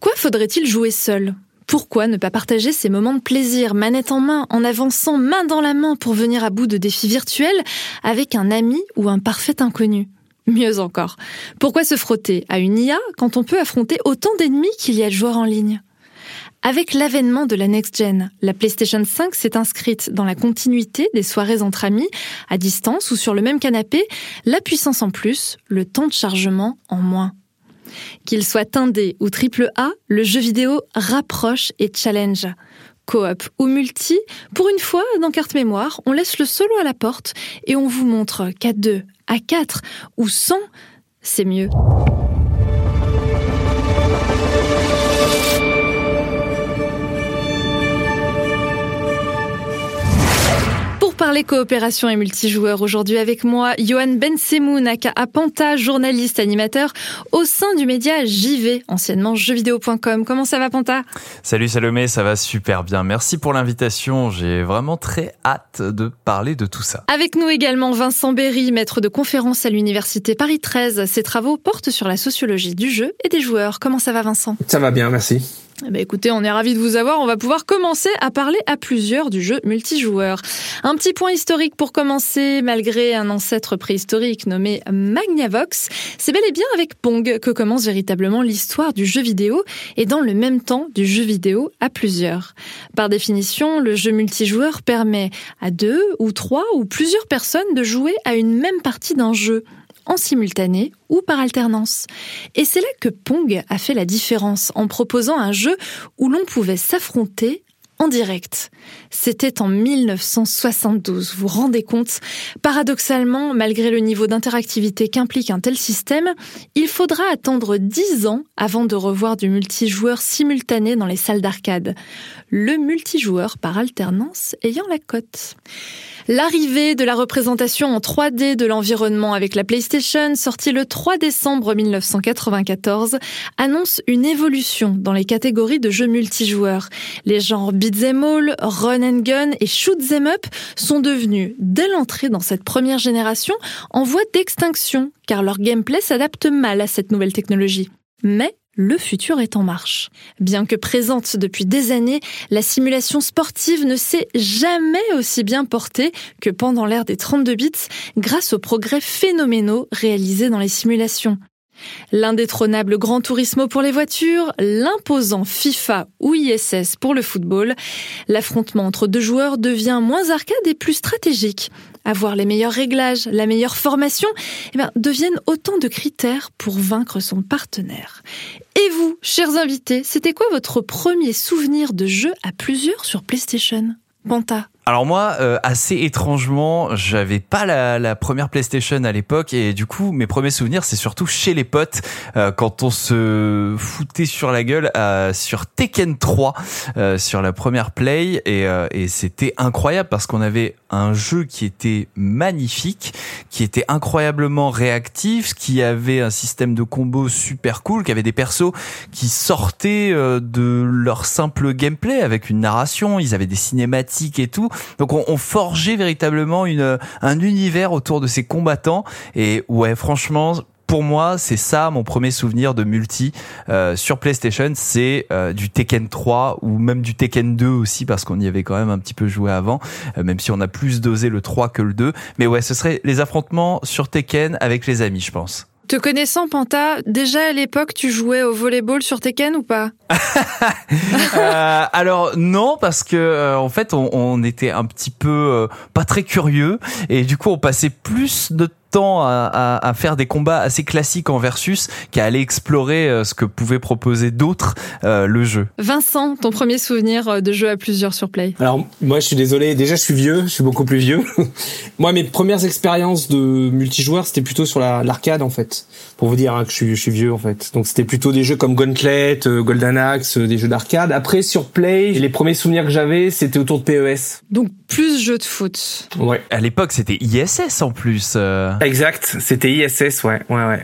Pourquoi faudrait-il jouer seul? Pourquoi ne pas partager ces moments de plaisir, manette en main, en avançant main dans la main pour venir à bout de défis virtuels avec un ami ou un parfait inconnu? Mieux encore, pourquoi se frotter à une IA quand on peut affronter autant d'ennemis qu'il y a de joueurs en ligne? Avec l'avènement de la next-gen, la PlayStation 5 s'est inscrite dans la continuité des soirées entre amis, à distance ou sur le même canapé, la puissance en plus, le temps de chargement en moins. Qu'il soit indé ou triple A, le jeu vidéo rapproche et challenge. Coop ou multi, pour une fois, dans carte mémoire, on laisse le solo à la porte et on vous montre qu'à 2, à 4 ou 100, c'est mieux. Parler coopération et multijoueur aujourd'hui avec moi, Johan Bensemoun, aka Panta, journaliste animateur au sein du média JV, anciennement jeuxvideo.com. Comment ça va Panta? Salut Salomé, ça va super bien. Merci pour l'invitation. J'ai vraiment très hâte de parler de tout ça. Avec nous également Vincent Berry, maître de conférence à l'université Paris 13. Ses travaux portent sur la sociologie du jeu et des joueurs. Comment ça va Vincent? Ça va bien, merci. Eh ben, écoutez, on est ravis de vous avoir. On va pouvoir commencer à parler à plusieurs du jeu multijoueur. Un petit point historique pour commencer. Malgré un ancêtre préhistorique nommé Magnavox, c'est bel et bien avec Pong que commence véritablement l'histoire du jeu vidéo et dans le même temps du jeu vidéo à plusieurs. Par définition, le jeu multijoueur permet à deux ou trois ou plusieurs personnes de jouer à une même partie d'un jeu en simultané ou par alternance. Et c'est là que Pong a fait la différence en proposant un jeu où l'on pouvait s'affronter en direct. C'était en 1972, vous vous rendez compte? Paradoxalement, malgré le niveau d'interactivité qu'implique un tel système, il faudra attendre 10 ans avant de revoir du multijoueur simultané dans les salles d'arcade. Le multijoueur par alternance ayant la cote. L'arrivée de la représentation en 3D de l'environnement avec la PlayStation, sortie le 3 décembre 1994, annonce une évolution dans les catégories de jeux multijoueurs. Les genres beat'em all, run and gun et shoot them up sont devenus, dès l'entrée dans cette première génération, en voie d'extinction, car leur gameplay s'adapte mal à cette nouvelle technologie. Mais le futur est en marche. Bien que présente depuis des années, la simulation sportive ne s'est jamais aussi bien portée que pendant l'ère des 32 bits grâce aux progrès phénoménaux réalisés dans les simulations. L'indétrônable Grand Turismo pour les voitures, l'imposant FIFA ou ISS pour le football, l'affrontement entre deux joueurs devient moins arcade et plus stratégique. Avoir les meilleurs réglages, la meilleure formation, eh bien, deviennent autant de critères pour vaincre son partenaire. Et vous, chers invités, c'était quoi votre premier souvenir de jeu à plusieurs sur PlayStation? Panta alors moi, euh, assez étrangement, j'avais pas la, la, première PlayStation à l'époque et du coup, mes premiers souvenirs, c'est surtout chez les potes euh, quand on se foutait sur la gueule euh, sur Tekken 3 sur la première Play et, et c'était incroyable parce qu'on avait un jeu qui était magnifique, qui était incroyablement réactif, qui avait un système de combo super cool, qui avait des persos qui sortaient de leur simple gameplay avec une narration, ils avaient des cinématiques et tout. Donc on, forgeait véritablement une, un univers autour de ces combattants. Et ouais, franchement, pour moi, c'est ça mon premier souvenir de multi euh, sur PlayStation, c'est euh, du Tekken 3 ou même du Tekken 2 aussi parce qu'on y avait quand même un petit peu joué avant, euh, même si on a plus dosé le 3 que le 2. Mais ouais, ce serait les affrontements sur Tekken avec les amis, je pense. Te connaissant, Panta, déjà à l'époque, tu jouais au volleyball sur Tekken ou pas? Euh, Alors non, parce que euh, en fait, on, était un petit peu euh, pas très curieux. Et du coup, on passait plus de temps à, à, faire des combats assez classiques en versus qu'à aller explorer euh, ce que pouvait proposer d'autres euh, le jeu. Vincent, ton premier souvenir euh, de jeu à plusieurs sur Play Alors moi je suis désolé, déjà je suis vieux, je suis beaucoup plus vieux. moi mes premières expériences de multijoueur c'était plutôt sur l'arcade en fait, pour vous dire hein, que je suis, je suis, vieux en fait. Donc c'était plutôt des jeux comme Gauntlet, Golden Axe, des jeux d'arcade. Après sur Play, les premiers souvenirs que j'avais c'était autour de PES. Donc plus jeux de foot. Ouais. À l'époque c'était ISS en plus. Exact, c'était ISS, ouais, ouais, ouais.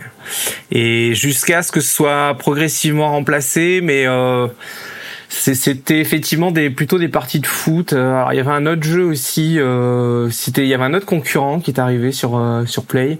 Et jusqu'à ce que ce soit progressivement remplacé, mais euh, c'était effectivement des plutôt des parties de foot. Euh, il y avait un autre jeu aussi, euh, c'était il y avait un autre concurrent qui est arrivé sur euh, sur Play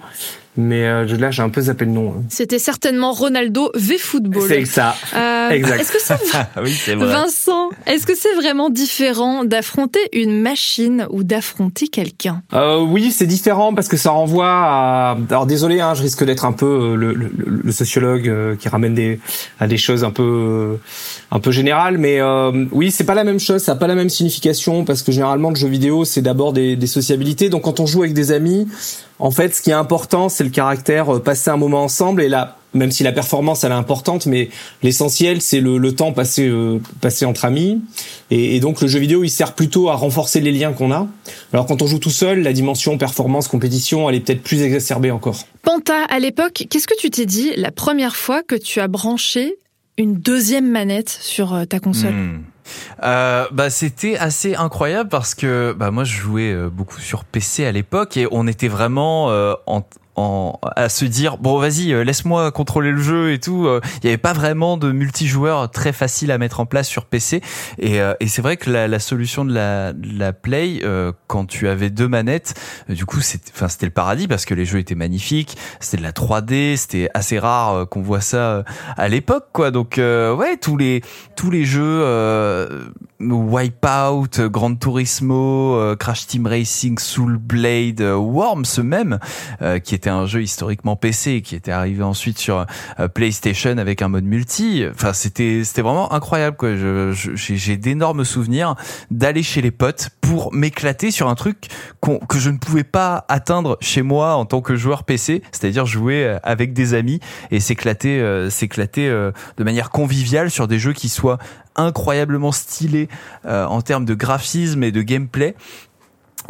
mais euh, là j'ai un peu zappé le nom. Hein. C'était certainement Ronaldo V Football. C'est ça. Euh, exact. Est-ce que c'est oui, vrai. Vincent, est-ce que c'est vraiment différent d'affronter une machine ou d'affronter quelqu'un? Euh, Oui, c'est différent parce que ça renvoie à. Alors désolé, hein, je risque d'être un peu euh, le, le, le sociologue euh, qui ramène des à des choses un peu un peu générales, mais oui, c'est pas la même chose, ça a pas la même signification parce que généralement le jeu vidéo c'est d'abord des, des sociabilités. Donc quand on joue avec des amis, en fait, ce qui est important, c'est le caractère passer un moment ensemble et là même si la performance elle est importante, mais l'essentiel c'est le, le, temps passé euh, passé entre amis. Et, et, donc le jeu vidéo il sert plutôt à renforcer les liens qu'on a. Alors quand on joue tout seul, la dimension performance compétition elle est peut-être plus exacerbée encore. Panta, à l'époque, qu'est-ce que tu t'es dit la première fois que tu as branché une deuxième manette sur euh, ta console? Hmm. Euh, bah c'était assez incroyable parce que bah moi je jouais euh, beaucoup sur PC à l'époque et on était vraiment euh, en, en, à se dire bon vas-y euh, laisse-moi contrôler le jeu et tout euh, il n'y avait pas vraiment de multijoueur très facile à mettre en place sur PC et, euh, et c'est vrai que la, la, solution de la, de la Play quand tu avais deux manettes du coup c'était enfin c'était le paradis parce que les jeux étaient magnifiques c'était de la 3D c'était assez rare qu'on voit ça à l'époque quoi. Donc ouais tous les tous les jeux Wipeout, Gran Turismo, Crash Team Racing, Soul Blade, Worms même, qui était un jeu historiquement PC, qui était arrivé ensuite sur PlayStation avec un mode multi. Enfin, c'était c'était vraiment incroyable quoi. J'ai d'énormes souvenirs d'aller chez les potes pour m'éclater sur un truc que je ne pouvais pas atteindre chez moi en tant que joueur PC, c'est-à-dire jouer avec des amis et s'éclater s'éclater de manière conviviale sur des jeux qui soient incroyablement stylé euh, en termes de graphisme et de gameplay.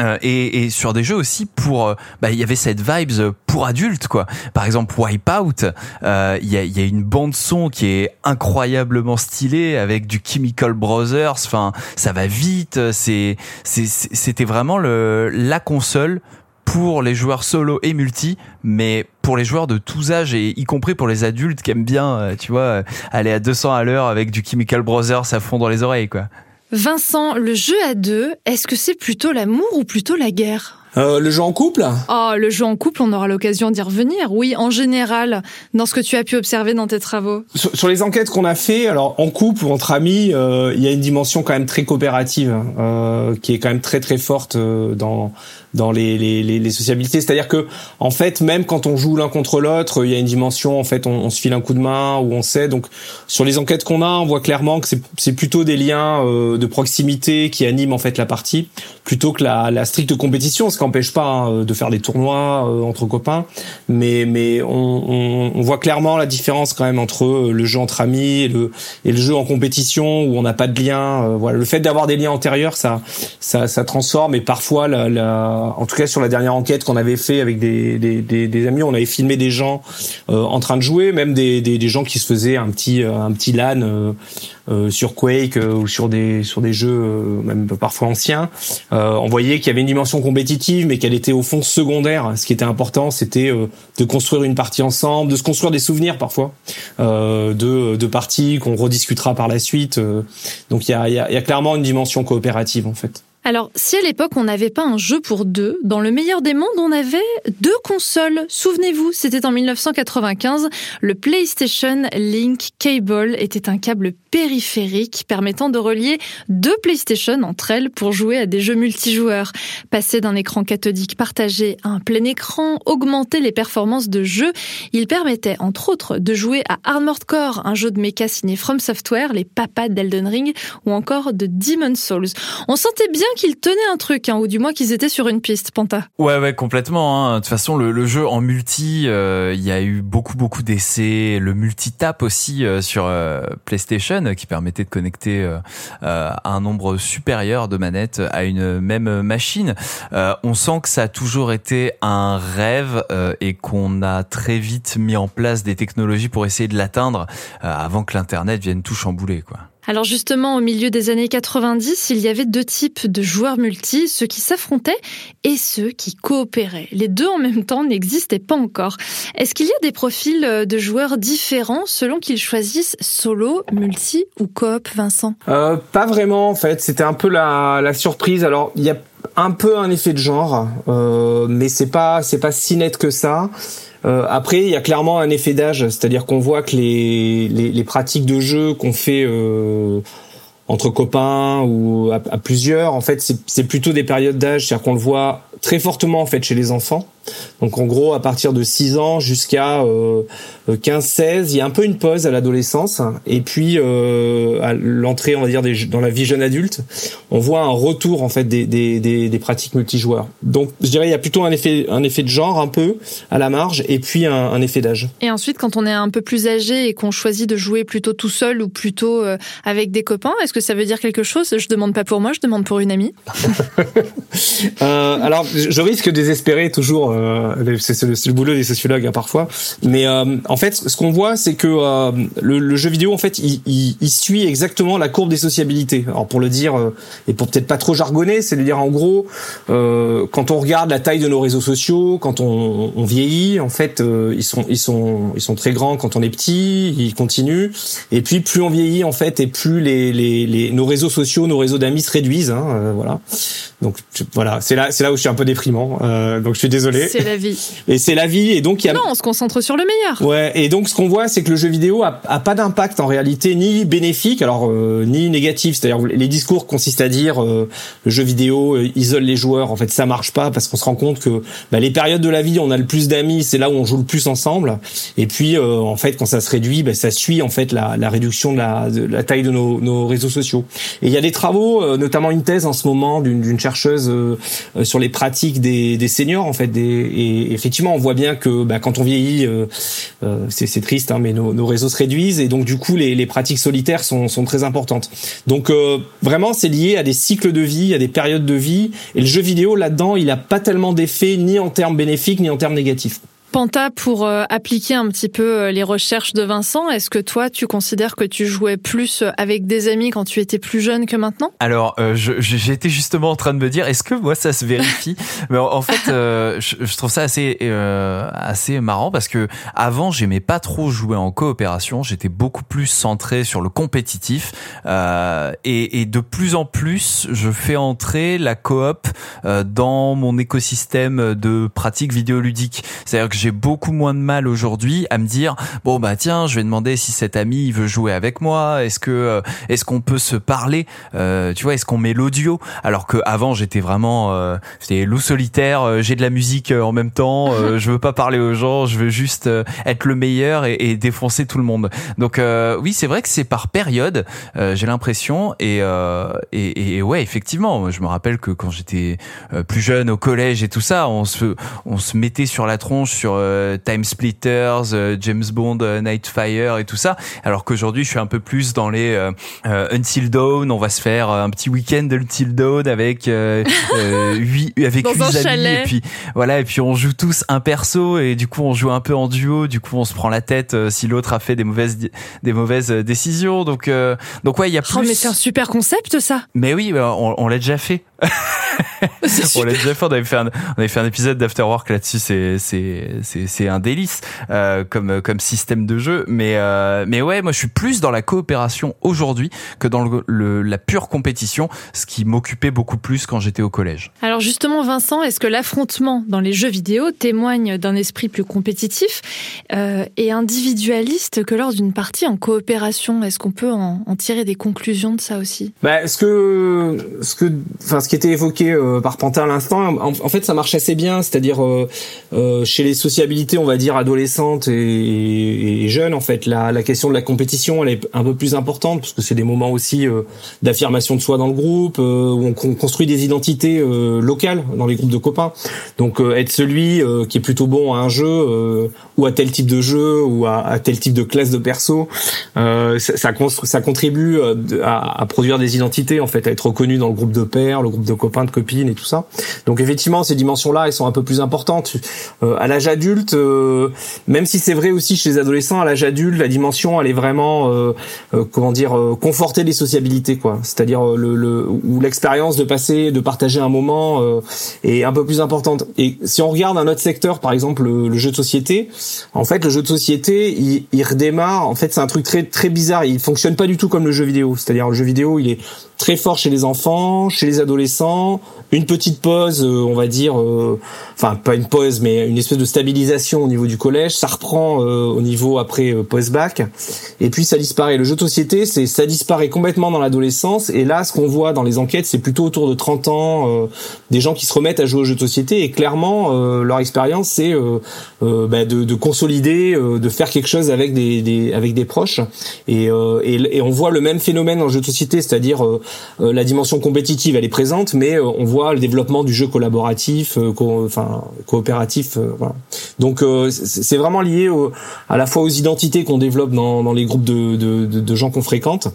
Euh, et, et, sur des jeux aussi pour euh, bah, il y avait cette vibes pour adultes quoi. Par exemple Wipeout euh, il y, a, y, a, une bande son qui est incroyablement stylée avec du Chemical Brothers. Enfin ça va vite. C'est c'était vraiment le la console pour les joueurs solo et multi, mais pour les joueurs de tous âges et y compris pour les adultes qui aiment bien, euh, tu vois, aller à 200 à l'heure avec du Chemical Brothers à fond dans les oreilles, quoi. Vincent, le jeu à deux, est-ce que c'est plutôt l'amour ou plutôt la guerre? Euh, le jeu en couple? Oh, le jeu en couple, on aura l'occasion d'y revenir. Oui, en général, dans ce que tu as pu observer dans tes travaux. Sur, les enquêtes qu'on a fait, alors en couple ou entre amis, euh, il y a une dimension quand même très coopérative, euh, qui est quand même très très forte euh, dans dans les, les, les, sociabilités. C'est-à-dire que en fait, même quand on joue l'un contre l'autre, il y a une dimension. En fait, on, on, se file un coup de main ou on sait. Donc sur les enquêtes qu'on a, on voit clairement que c'est plutôt des liens euh, de proximité qui animent en fait la partie, plutôt que la, la stricte compétition empêche pas hein, de faire des tournois euh, entre copains, mais mais on, on, on, voit clairement la différence quand même entre euh, le jeu entre amis et le et le jeu en compétition où on n'a pas de lien. Euh, voilà, le fait d'avoir des liens antérieurs, ça ça, ça transforme. Et parfois, la, la, en tout cas sur la dernière enquête qu'on avait fait avec des, des, des, amis, on avait filmé des gens en train de jouer, même des, des, gens qui se faisaient un petit un petit LAN euh, sur Quake euh, ou sur des sur des jeux euh, même parfois anciens, on voyait qu'il y avait une dimension compétitive, mais qu'elle était au fond secondaire. Ce qui était important, c'était de construire une partie ensemble, de se construire des souvenirs parfois de de parties qu'on rediscutera par la suite. donc il y a, y a clairement une dimension coopérative en fait. Alors, si à l'époque on n'avait pas un jeu pour deux, dans le meilleur des mondes, on avait deux consoles. Souvenez-vous, c'était en 1995. Le PlayStation Link Cable était un câble périphérique permettant de relier deux PlayStation entre elles pour jouer à des jeux multijoueurs. Passer d'un écran cathodique partagé à un plein écran, augmenter les performances de jeu, il permettait entre autres de jouer à Armored Core, un jeu de mecha signé From Software, les papas d'Elden Ring ou encore de Demon's Souls. On sentait bien qu'ils tenaient un truc, hein, ou du moins qu'ils étaient sur une piste, Panta. Ouais, ouais, complètement. Hein. De toute façon, le, le jeu en multi, euh, il y a eu beaucoup, beaucoup d'essais. Le multi-tap aussi euh, sur euh, PlayStation, qui permettait de connecter un nombre supérieur de manettes à une même machine. on sent que ça a toujours été un rêve et qu'on a très vite mis en place des technologies pour essayer de l'atteindre avant que l'Internet vienne tout chambouler, quoi. Alors justement, au milieu des années 90, il y avait deux types de joueurs multi, ceux qui s'affrontaient et ceux qui coopéraient. Les deux en même temps n'existaient pas encore. Est-ce qu'il y a des profils de joueurs différents selon qu'ils choisissent solo, multi ou coop, Vincent? Euh, Pas vraiment en fait, c'était un peu la, la surprise. Alors il y a un peu un effet de genre, euh, mais c'est pas c'est pas si net que ça. Euh, après, il y a clairement un effet d'âge, c'est-à-dire qu'on voit que les, les, pratiques de jeu qu'on fait euh, entre copains ou à, à plusieurs, en fait, c'est plutôt des périodes d'âge, c'est-à-dire qu'on le voit très fortement en fait chez les enfants. Donc en gros, à partir de 6 ans jusqu'à euh, 15-16, il y a un peu une pause à l'adolescence. Et puis euh, à l'entrée, on va dire, des, dans la vie jeune adulte, on voit un retour en fait des, des, des, des, pratiques multijoueurs. Donc je dirais il y a plutôt un effet, un effet de genre un peu à la marge et puis un, un effet d'âge. Et ensuite, quand on est un peu plus âgé et qu'on choisit de jouer plutôt tout seul ou plutôt euh, avec des copains, est-ce que ça veut dire quelque chose? Je demande pas pour moi, je demande pour une amie. euh, je risque de désespérer toujours euh, c'est le, boulot des sociologues hein, parfois. Mais euh, en fait, ce qu'on voit, c'est que euh, le, le, jeu vidéo, en fait, il, il, il, suit exactement la courbe des sociabilités. Alors pour le dire et pour peut-être pas trop jargonner, c'est de dire en gros, quand on regarde la taille de nos réseaux sociaux, quand on, on vieillit, en fait, ils sont ils sont ils sont très grands quand on est petit, ils continuent. Et puis plus on vieillit, en fait, et plus les, les, les nos réseaux sociaux, nos réseaux d'amis se réduisent. Hein, voilà. Donc voilà, c'est là c'est là où je suis un peu déprimant. donc je suis désolé. C'est la vie. Et c'est la vie. Et donc, il y a... Non, on se concentre sur le meilleur. Ouais. Et donc, ce qu'on voit, c'est que le jeu vidéo a, a pas d'impact en réalité, ni bénéfique, alors, euh, ni négatif. C'est-à-dire, les discours consistent à dire, euh, le jeu vidéo euh, isole les joueurs. En fait, ça marche pas parce qu'on se rend compte que bah, les périodes de la vie, on a le plus d'amis, c'est là où on joue le plus ensemble. Et puis, euh, en fait, quand ça se réduit, bah, ça suit, en fait, la, la réduction de la, de la, taille de nos, nos, réseaux sociaux. Et il y a des travaux, euh, notamment une thèse en ce moment d'une chercheuse sur les pratiques des, des seniors, en fait, et effectivement, on voit bien que bah, quand on vieillit, euh, euh, c'est triste, hein, mais nos, réseaux se réduisent et donc du coup, les, les pratiques solitaires sont, sont, très importantes. Donc euh, vraiment, c'est lié à des cycles de vie, à des périodes de vie. Et le jeu vidéo là-dedans, il n'a pas tellement d'effet ni en termes bénéfiques ni en termes négatifs. Panta, pour euh, appliquer un petit peu euh, les recherches de Vincent, est-ce que toi, tu considères que tu jouais plus avec des amis quand tu étais plus jeune que maintenant? Alors, euh, j'étais justement en train de me dire, est-ce que moi, ça se vérifie? Mais en, fait, euh, je, je, trouve ça assez euh, assez marrant parce que avant, j'aimais pas trop jouer en coopération. J'étais beaucoup plus centré sur le compétitif et, et, de plus en plus, je fais entrer la coop dans mon écosystème de pratiques vidéoludiques. C'est-à-dire que j'ai beaucoup moins de mal aujourd'hui à me dire bon bah tiens je vais demander si cet ami veut jouer avec moi. Est-ce que euh, est-ce qu'on peut se parler? Euh, tu vois est-ce qu'on met l'audio? Alors que avant j'étais vraiment euh, j'étais loup solitaire euh, j'ai de la musique en même temps je veux pas parler aux gens je veux juste être le meilleur et, et, défoncer tout le monde. Donc oui c'est vrai que c'est par période j'ai l'impression. Et, et, et ouais effectivement je me rappelle que quand j'étais plus jeune au collège et tout ça on se on se mettait sur la tronche sur euh, Time Splitters, euh, James Bond, euh, Nightfire et tout ça. Alors qu'aujourd'hui, je suis un peu plus dans les Until Dawn. On va se faire un petit week-end d'Until Dawn avec huit avec huit amis et puis voilà et puis on joue tous un perso et du coup on joue un peu en duo. Du coup on se prend la tête si l'autre a fait des mauvaises des mauvaises décisions. Donc donc ouais il y a plus. Oh mais c'est un super concept ça. Mais oui, on, on l'a déjà fait. on l'a déjà fait. On avait fait un, on avait fait un épisode d'Afterwork là-dessus. C'est c'est c'est c'est un délice euh, comme comme système de jeu. Mais euh, mais ouais, moi je suis plus dans la coopération aujourd'hui que dans le, le, la pure compétition, ce qui m'occupait beaucoup plus quand j'étais au collège. Alors justement, Vincent, est-ce que l'affrontement dans les jeux vidéo témoigne d'un esprit plus compétitif euh, et individualiste que lors d'une partie en coopération? Est-ce qu'on peut en, en, tirer des conclusions de ça aussi? Bah, ce que ce que enfin ce qui était évoqué euh, par Pantin à l'instant, en, fait, ça marche assez bien. C'est-à-dire euh, euh, chez les sociabilités, on va dire adolescentes et, jeunes, en fait, la, la, question de la compétition, elle est un peu plus importante parce que c'est des moments aussi euh, d'affirmation de soi dans le groupe, où on, construit des identités locales dans les groupes de copains. Donc être celui qui est plutôt bon à un jeu ou à tel type de jeu ou à, à tel type de classe de perso, ça, ça, ça contribue à, à, produire des identités, en fait, à être reconnu dans le groupe de pairs, le de copains, de copines et tout ça. Donc effectivement, ces dimensions-là, elles sont un peu plus importantes. Euh, à l'âge adulte, euh, même si c'est vrai aussi chez les adolescents, à l'âge adulte, la dimension, elle est vraiment, euh, euh comment dire, euh, conforter les sociabilités, quoi. C'est-à-dire le, le où l'expérience de passer, de partager un moment est un peu plus importante. Et si on regarde un autre secteur, par exemple le, le jeu de société, en fait, le jeu de société, il, il redémarre. En fait, c'est un truc très très bizarre. Il fonctionne pas du tout comme le jeu vidéo. C'est-à-dire le jeu vidéo, il est très fort chez les enfants, chez les adolescents adolescent, une petite pause, euh, on va dire, euh, enfin pas une pause, mais une espèce de stabilisation au niveau du collège. Ça reprend euh, au niveau après post-bac, et puis ça disparaît. Le jeu de société, c'est ça disparaît complètement dans l'adolescence. Et là, ce qu'on voit dans les enquêtes, c'est plutôt autour de 30 ans, des gens qui se remettent à jouer aux jeux de société. Et clairement, leur expérience, c'est bah, de, de, consolider, de faire quelque chose avec des, des avec des proches. Et, et, et, on voit le même phénomène dans le jeu de société, c'est-à-dire la dimension compétitive, elle est présente, mais on voit le développement du jeu collaboratif, euh, enfin coopératif. Euh. Donc euh, c'est vraiment lié à la fois aux identités qu'on développe dans, dans, les groupes de, de, de gens qu'on fréquente,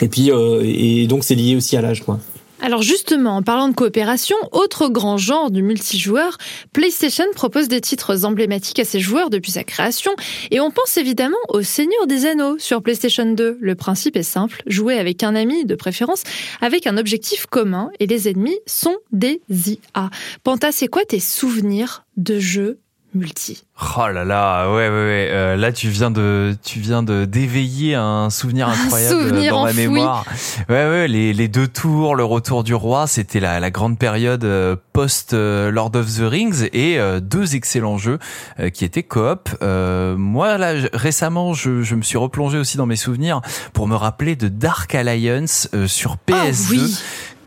et puis et donc c'est lié aussi à l'âge, quoi. Alors justement, en parlant de coopération, autre grand genre du multijoueur, PlayStation propose des titres emblématiques à ses joueurs depuis sa création, et on pense évidemment au Seigneur des Anneaux sur PlayStation 2. Le principe est simple, jouer avec un ami de préférence, avec un objectif commun, et les ennemis sont des IA. Panta, c'est quoi tes souvenirs de jeux multi. Oh là là, ouais, ouais, ouais. Euh, là, tu viens de, tu viens de d'éveiller un souvenir incroyable dans ma mémoire. Ouais, ouais. Les, les deux tours, le retour du roi, c'était la, la grande période euh, post euh, Lord of the Rings et deux excellents jeux qui étaient coop. moi, là, récemment, je, je me suis replongé aussi dans mes souvenirs pour me rappeler de Dark Alliance sur PS2. Ah oui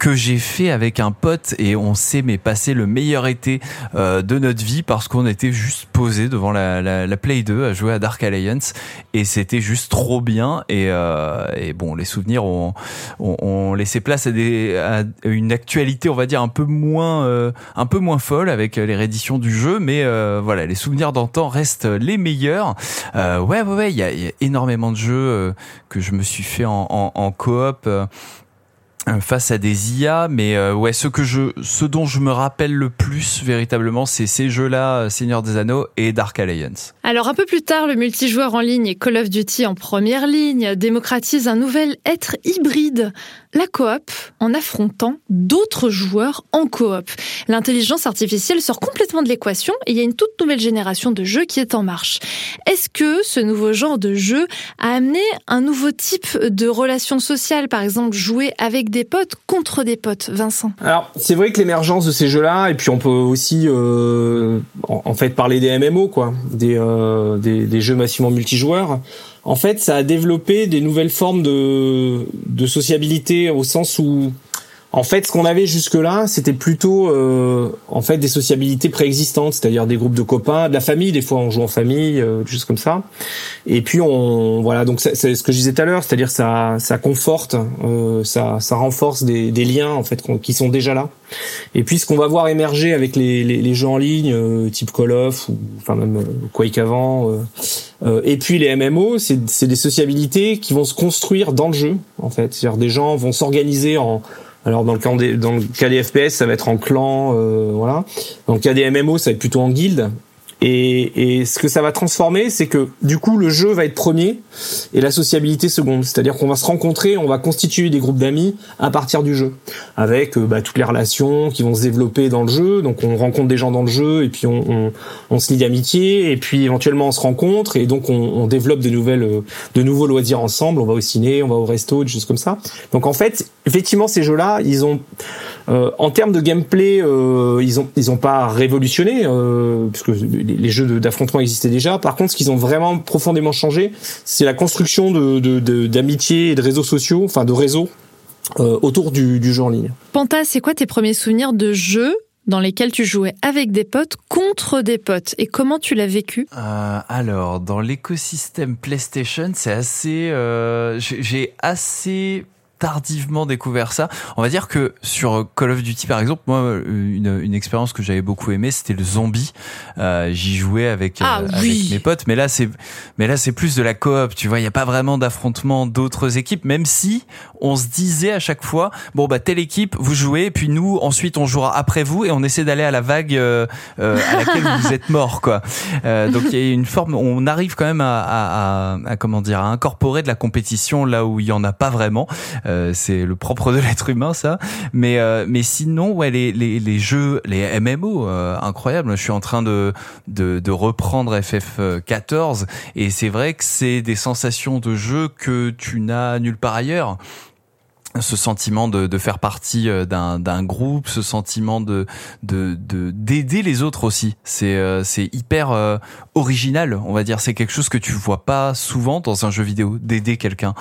que j'ai fait avec un pote et on s'est mais passé le meilleur été euh, de notre vie parce qu'on était juste posé devant la, la, la, Play 2 à jouer à Dark Alliance et c'était juste trop bien et, euh, et bon les souvenirs ont, ont, ont, laissé place à, des, à une actualité on va dire un peu moins euh, un peu moins folle avec les rééditions du jeu mais euh, voilà les souvenirs d'antan restent les meilleurs. Euh, ouais ouais ouais il y a, y a, énormément de jeux que je me suis fait en, en, en coop euh, face à des IA mais euh, ouais ce que je ce dont je me rappelle le plus véritablement c'est ces jeux-là euh, Seigneur des Anneaux et Dark Alliance. Alors un peu plus tard le multijoueur en ligne et Call of Duty en première ligne démocratise un nouvel être hybride la coop en affrontant d'autres joueurs en coop. L'intelligence artificielle sort complètement de l'équation et il y a une toute nouvelle génération de jeux qui est en marche. Est-ce que ce nouveau genre de jeu a amené un nouveau type de relation sociale, par exemple jouer avec des potes contre des potes, Vincent? Alors c'est vrai que l'émergence de ces jeux-là, et puis on peut aussi euh, en, fait parler des MMO, quoi, euh, des jeux massivement multijoueurs en fait, ça a développé des nouvelles formes de, de sociabilité au sens où en fait, ce qu'on avait jusque-là, c'était plutôt euh, en fait des sociabilités préexistantes, c'est-à-dire des groupes de copains, de la famille. Des fois, on joue en famille, euh, juste comme ça. Et puis, on voilà. Donc, c'est ce que je disais tout à l'heure, c'est-à-dire ça, ça conforte, euh, ça, ça renforce des, des liens en fait qui sont déjà là. Et puis, ce qu'on va voir émerger avec les, les, les jeux en ligne, euh, type Call of ou enfin même euh, Quake avant, et puis les MMO, c'est des sociabilités qui vont se construire dans le jeu en fait. C'est-à-dire des gens vont s'organiser en alors dans le cas des, dans le cas des FPS, ça va être en clan, euh, voilà. Dans le cas des MMO, ça va être plutôt en guilde. Et, et, ce que ça va transformer, c'est que du coup le jeu va être premier et la sociabilité seconde. C'est-à-dire qu'on va se rencontrer, on va constituer des groupes d'amis à partir du jeu, avec euh, bah, toutes les relations qui vont se développer dans le jeu. Donc on rencontre des gens dans le jeu et puis on, on, on se lie d'amitié et puis éventuellement on se rencontre et donc on, on, développe de nouvelles, euh, de nouveaux loisirs ensemble. On va au ciné, on va au resto, des choses comme ça. Donc en fait, effectivement ces jeux-là, ils ont euh, en termes de gameplay, euh, ils ont ils ont pas révolutionné euh, puisque les, jeux d'affrontement existaient déjà. Par contre, ce qu'ils ont vraiment profondément changé, c'est la construction de d'amitié de, et de réseaux sociaux, enfin de réseaux euh, autour du, du jeu en ligne. Panta, c'est quoi tes premiers souvenirs de jeux dans lesquels tu jouais avec des potes contre des potes? Et comment tu l'as vécu? Euh, Alors dans l'écosystème PlayStation, c'est assez, euh, j'ai assez tardivement découvert ça. On va dire que sur Call of Duty par exemple, moi une, une expérience que j'avais beaucoup aimé, c'était le zombie. Euh, J'y jouais avec, ah euh, avec mes potes, mais là c'est mais là c'est plus de la coop. Tu vois, il y a pas vraiment d'affrontement d'autres équipes, même si on se disait à chaque fois, bon bah telle équipe vous jouez, et puis nous ensuite on jouera après vous et on essaie d'aller à la vague euh, euh à laquelle vous êtes mort quoi. Euh, donc il y a une forme, on arrive quand même à, à, à, à, comment dire, à incorporer de la compétition là où il y en a pas vraiment. Euh, c'est le propre de l'être humain, ça. Mais euh, mais sinon, ouais, les, les, les jeux, les MMO, euh, incroyable. Je suis en train de de, de reprendre FF14 et c'est vrai que c'est des sensations de jeu que tu n'as nulle part ailleurs. Ce sentiment de, de faire partie euh, d'un, groupe, ce sentiment de de d'aider les autres aussi. C'est euh, hyper euh, original, on va dire. C'est quelque chose que tu vois pas souvent dans un jeu vidéo, d'aider quelqu'un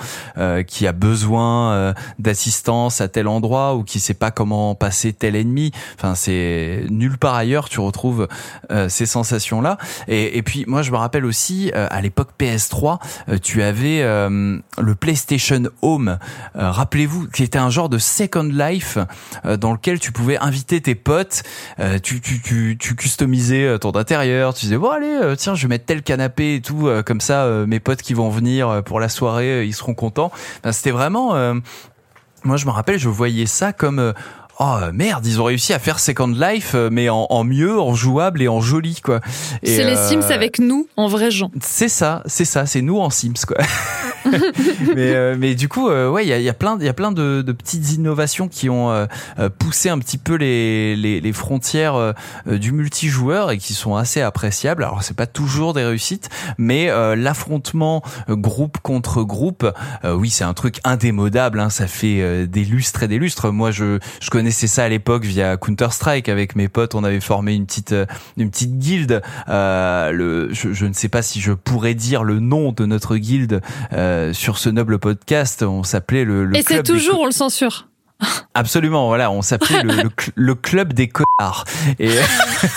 qui a besoin d'assistance à tel endroit ou qui sait pas comment passer tel ennemi. Enfin, c'est nulle part ailleurs tu retrouves ces sensations là. Et, et puis moi je me rappelle aussi à l'époque PS3, tu avais le PlayStation Home. Rappelez-vous qui était un genre de Second Life euh, dans lequel tu pouvais inviter tes potes, euh, tu, tu, tu, tu customisais euh, ton intérieur, tu disais bon allez tiens je vais mettre tel canapé et tout comme ça mes potes qui vont venir pour la soirée ils seront contents. C'était vraiment moi je me rappelle je voyais ça comme oh merde, ils ont réussi à faire Second Life, mais en, en mieux, en jouable et en joli, quoi. C'est les Sims avec nous, en vrai gens. C'est ça, c'est ça, c'est nous en Sims, quoi. mais, euh, mais du coup, euh, ouais, il y a, y a, plein, y a plein de, de, petites innovations qui ont euh, poussé un petit peu les, les, les frontières du multijoueur et qui sont assez appréciables. Alors, c'est pas toujours des réussites, mais l'affrontement groupe contre groupe, oui, c'est un truc indémodable. Hein, ça fait des lustres et des lustres. Moi, je, je connaissais ça à l'époque via Counter Strike avec mes potes. On avait formé une petite, une petite guilde. le, je, je, ne sais pas si je pourrais dire le nom de notre guilde. Euh, sur ce noble podcast, on s'appelait le, le Et c'est toujours, on le censure. Absolument, voilà, on s'appelait le, le, club des connards. Et,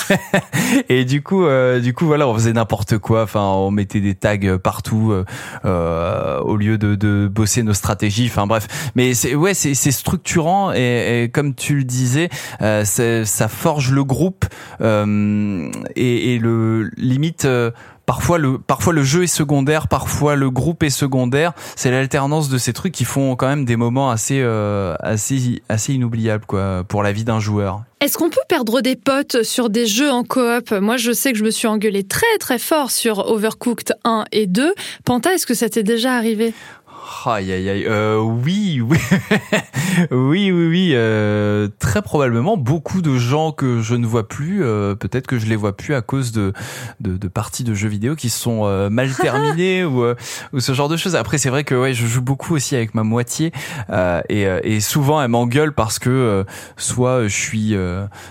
et du coup, euh, du coup, voilà, on faisait n'importe quoi. Enfin, on mettait des tags partout euh, euh, au lieu de, de bosser nos stratégies. Enfin, bref. Mais c'est ouais, c'est structurant et, et, comme tu le disais, euh, ça forge le groupe euh, et, et, le limite parfois le jeu est secondaire, parfois le groupe est secondaire. C'est l'alternance de ces trucs qui font quand même des moments assez euh, inoubliables quoi pour la vie d'un joueur. Est-ce qu'on peut perdre des potes sur des jeux en coop? Moi, je sais que je me suis engueulé très très fort sur Overcooked 1 et 2. Panta, est-ce que ça t'est déjà arrivé? Aïe aïe aïe. Euh, oui, oui, oui, oui, oui. Euh, très probablement beaucoup de gens que je ne vois plus. Euh, peut-être que je les vois plus à cause de de, de parties de jeux vidéo qui sont euh, mal terminées ou euh, ou ce genre de choses. Après, c'est vrai que ouais, je joue beaucoup aussi avec ma moitié et et souvent elle m'engueule parce que soit je suis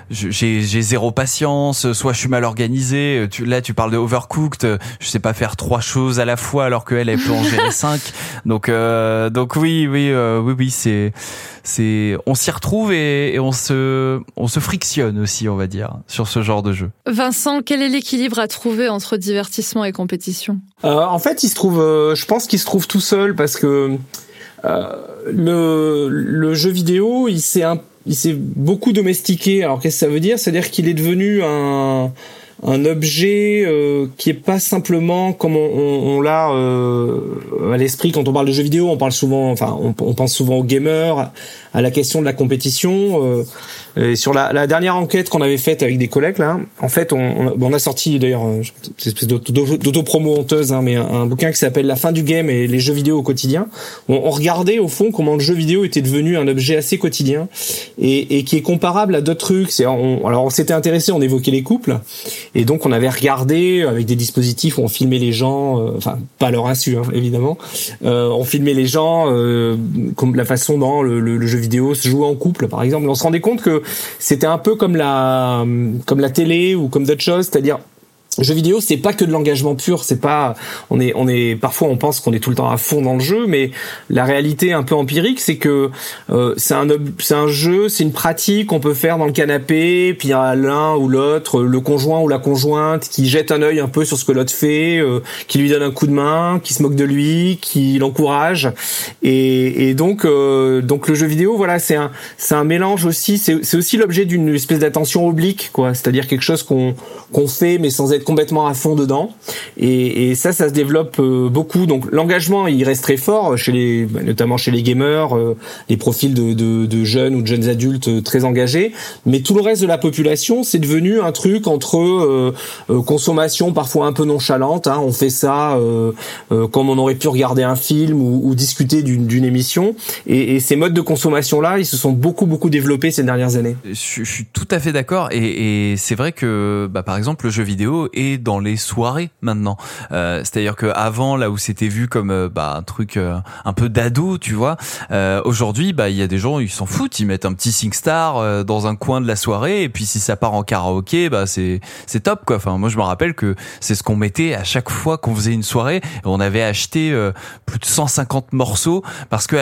j'ai j'ai zéro patience, soit je suis mal organisé. Tu, là, tu parles de overcooked. Je sais pas faire trois choses à la fois alors qu'elle elle peut en gérer cinq. Donc euh, donc oui, oui, euh, oui, oui, c'est, c'est, on s'y retrouve et, on se, on se frictionne aussi, on va dire, sur ce genre de jeu. Vincent, quel est l'équilibre à trouver entre divertissement et compétition? Euh, En fait, il se trouve, je pense qu'il se trouve tout seul parce que le, le jeu vidéo, il s'est il s'est beaucoup domestiqué. Alors qu'est-ce que ça veut dire? C'est-à-dire qu'il est devenu un un objet euh, qui est pas simplement comme on, l'a euh, à l'esprit quand on parle de jeux vidéo. On parle souvent, enfin, on, on pense souvent aux gamers, à la question de la compétition. Euh, et sur la, la, dernière enquête qu'on avait faite avec des collègues là, en fait, on, on a sorti d'ailleurs euh, une espèce d'auto-promo honteuse, hein, mais un, bouquin qui s'appelle La fin du game et les jeux vidéo au quotidien. On, on, regardait au fond comment le jeu vidéo était devenu un objet assez quotidien et, et qui est comparable à d'autres trucs. On, alors on s'était intéressé, on évoquait les couples et donc on avait regardé avec des dispositifs où on filmait les gens, euh, enfin pas leur insu hein, évidemment, euh, on filmait les gens euh, comme la façon dont le, le jeu vidéo se jouait en couple par exemple. On se rendait compte que c'était un peu comme la comme la télé ou comme d'autres choses, c'est-à-dire jeu vidéo c'est pas que de l'engagement pur c'est pas on est on est parfois on pense qu'on est tout le temps à fond dans le jeu mais la réalité un peu empirique c'est que euh, c'est un c'est un jeu c'est une pratique qu'on peut faire dans le canapé puis il y a l'un ou l'autre le conjoint ou la conjointe qui jette un œil un peu sur ce que l'autre fait euh, qui lui donne un coup de main qui se moque de lui qui l'encourage. Et, et donc euh, donc le jeu vidéo voilà c'est un c'est un mélange aussi c'est c'est aussi l'objet d'une espèce d'attention oblique quoi. C'est-à-dire quelque chose qu'on qu'on fait mais sans être complètement à fond dedans. Et, et ça, ça se développe euh, beaucoup. Donc l'engagement, il reste très fort chez les, bah, notamment chez les gamers, euh, les profils de, de, de, jeunes ou de jeunes adultes euh, très engagés. Mais tout le reste de la population, c'est devenu un truc entre consommation parfois un peu nonchalante. Hein, on fait ça comme on aurait pu regarder un film ou, ou discuter d'une émission. Et, et, ces modes de consommation là, ils se sont beaucoup beaucoup développés ces dernières années. Je, je suis tout à fait d'accord. Et, et c'est vrai que, bah, par exemple, le jeu vidéo et dans les soirées maintenant. Euh, C'est-à-dire que avant, là où c'était vu comme euh, bah, un truc euh, un peu d'ado, tu vois, euh, aujourd'hui, bah il y a des gens, ils s'en foutent, ils mettent un petit SingStar dans un coin de la soirée et puis si ça part en karaoké, bah c'est c'est top quoi. Enfin, moi je me rappelle que c'est ce qu'on mettait à chaque fois qu'on faisait une soirée. On avait acheté plus de 150 morceaux parce que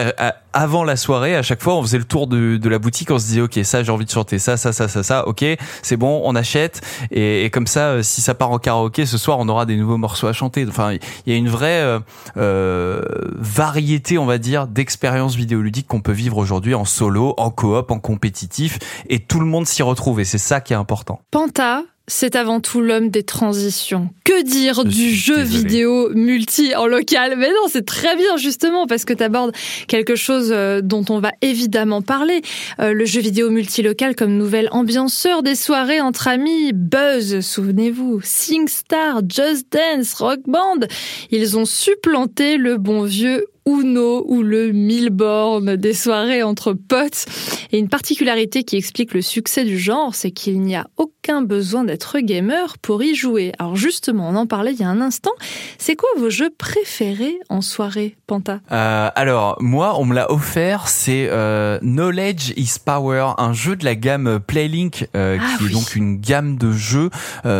avant la soirée, à chaque fois, on faisait le tour de, de la boutique, on se disait ok, ça j'ai envie de chanter, ça, ça, ça, ça, ça, ok, c'est bon, on achète et, et comme ça, si ça part en karaoké ce soir, on aura des nouveaux morceaux à chanter. Enfin, il y a une vraie euh, euh, variété, on va dire, d'expériences vidéoludiques qu'on peut vivre aujourd'hui en solo, en coop, en compétitif, et tout le monde s'y retrouve. Et c'est ça qui est important. Panta, c'est avant tout l'homme des transitions. Que dire du jeu vidéo multi en local Mais non, c'est très bien justement parce que tu abordes quelque chose euh, dont on va évidemment parler. Euh, le jeu vidéo multi-local comme nouvelle ambianceur des soirées entre amis. Buzz, souvenez-vous, SingStar, Just Dance, Rock Band. Ils ont supplanté le bon vieux Uno ou le Milborn des soirées entre potes. Et une particularité qui explique le succès du genre, c'est qu'il n'y a aucun besoin d'être gamer pour y jouer. Alors justement, on en parlait il y a un instant. C'est quoi vos jeux préférés en soirée, Panta? Euh, Alors, moi, on me l'a offert, c'est euh, Knowledge is Power, un jeu de la gamme Playlink, euh, ah qui est donc une gamme de jeux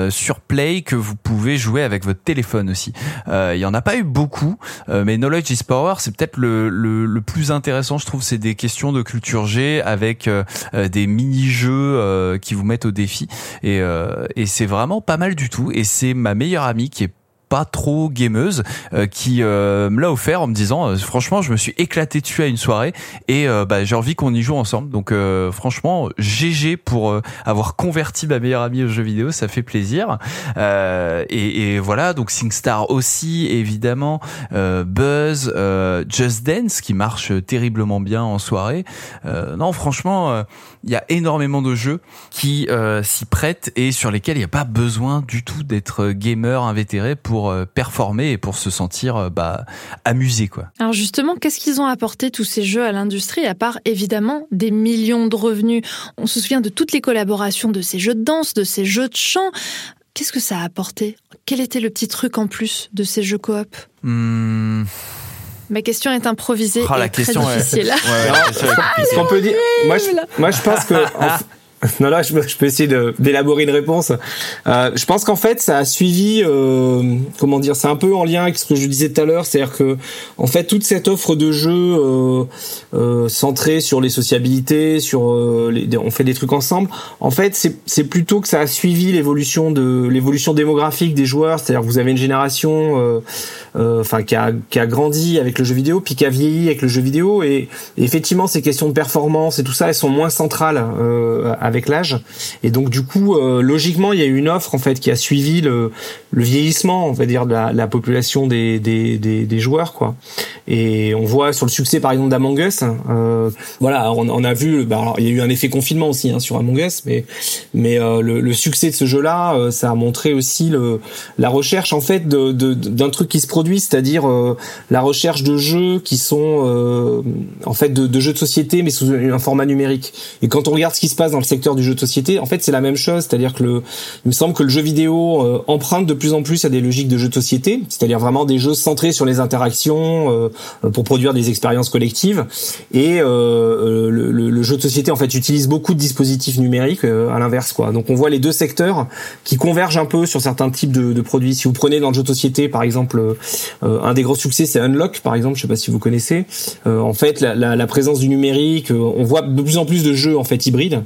sur Play que vous pouvez jouer avec votre téléphone aussi. Il y en a pas eu beaucoup, mais Knowledge is Power, c'est peut-être le, plus intéressant, je trouve, c'est des questions de culture G avec euh, euh, des mini-jeux euh, qui vous mettent au défi. Et, et c'est vraiment pas mal du tout. Et c'est ma meilleure amie qui est pas trop gameuse euh, qui euh, me l'a offert en me disant euh, franchement je me suis éclaté dessus à une soirée et bah, j'ai envie qu'on y joue ensemble. Donc franchement GG pour avoir converti ma meilleure amie au jeu vidéo ça fait plaisir. Et, et, voilà donc SingStar aussi évidemment Buzz Just Dance qui marche terriblement bien en soirée. Non franchement il y a énormément de jeux qui s'y prêtent et sur lesquels il n'y a pas besoin du tout d'être gamer invétéré pour euh, performer et pour se sentir euh, bah, amusé. Quoi. Alors justement, qu'est-ce qu'ils ont apporté tous ces jeux à l'industrie, à part évidemment des millions de revenus? On se souvient de toutes les collaborations de ces jeux de danse, de ces jeux de chant. Qu'est-ce que ça a apporté? Quel était le petit truc en plus de ces jeux coop? Hmm. Ma question est improvisée oh, et la très question difficile. Est... Ouais, qu'on peut dire moi je, moi je pense que Non, là, je, peux essayer d'élaborer une réponse. Euh, je pense qu'en fait, ça a suivi, euh, comment dire, c'est un peu en lien avec ce que je disais tout à l'heure, c'est-à-dire que, en fait, toute cette offre de jeux euh, euh centrée sur les sociabilités, sur, euh, les, on fait des trucs ensemble. En fait, c'est plutôt que ça a suivi l'évolution de l'évolution démographique des joueurs, c'est-à-dire que vous avez une génération, euh, enfin, qui a qui a grandi avec le jeu vidéo, puis qui a vieilli avec le jeu vidéo, et, et effectivement, ces questions de performance et tout ça, elles sont moins centrales avec l'âge. Et donc du coup, euh, logiquement, il y a eu une offre en fait qui a suivi le, le vieillissement, on va dire, de la, la population des, des, des, des, joueurs, quoi. Et on voit sur le succès, par exemple, d'Among Us. Euh, voilà, on, on, a vu. Bah, alors, il y a eu un effet confinement aussi hein, sur Among Us, mais mais euh, le, le, succès de ce jeu-là, euh, ça a montré aussi le, la recherche en fait de, de, d'un truc qui se produit, c'est-à-dire euh, la recherche de jeux qui sont en fait de, de jeux de société, mais sous un format numérique. Et quand on regarde ce qui se passe dans le secteur du jeu de société, en fait, c'est la même chose. C'est-à-dire que le, il me semble que le jeu vidéo euh, emprunte de plus en plus à des logiques de jeu de société, c'est-à-dire vraiment des jeux centrés sur les interactions euh, pour produire des expériences collectives. Et euh, le, le, jeu de société, en fait, utilise beaucoup de dispositifs numériques à l'inverse, quoi. Donc, on voit les deux secteurs qui convergent un peu sur certains types de, de produits. Si vous prenez dans le jeu de société, par exemple, un des gros succès, c'est Unlock, par exemple. Je sais pas si vous connaissez. en fait, la, la, présence du numérique, on voit de plus en plus de jeux en fait hybrides.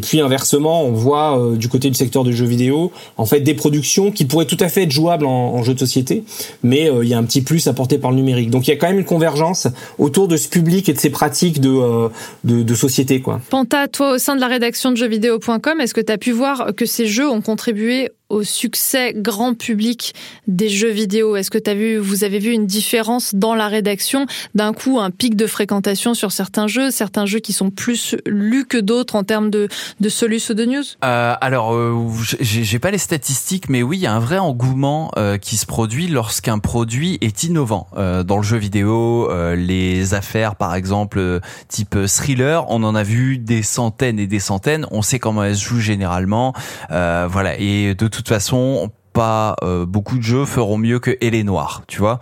Puis inversement, on voit euh, du côté du secteur du jeu vidéo, en fait, des productions qui pourraient tout à fait être jouables en, jeu de société, mais euh, il y a un petit plus apporté par le numérique. Donc il y a quand même une convergence autour de ce public et de ces pratiques de, euh, de, de, société. Quoi. Panta, toi au sein de la rédaction de jeuxvideo.com, est-ce que tu as pu voir que ces jeux ont contribué au succès grand public des jeux vidéo Est-ce que as vu, vous avez vu une différence dans la rédaction? D'un coup, un pic de fréquentation sur certains jeux, certains jeux qui sont plus lus que d'autres en termes de, de ou de news? Euh, Alors, euh, j'ai pas les statistiques, mais oui, il y a un vrai engouement euh, qui se produit lorsqu'un produit est innovant. Euh, dans le jeu vidéo, les affaires, par exemple, type thriller, on en a vu des centaines et des centaines. On sait comment elles se jouent généralement. voilà, et de façon, pas beaucoup de jeux feront mieux que et les noirs, tu vois.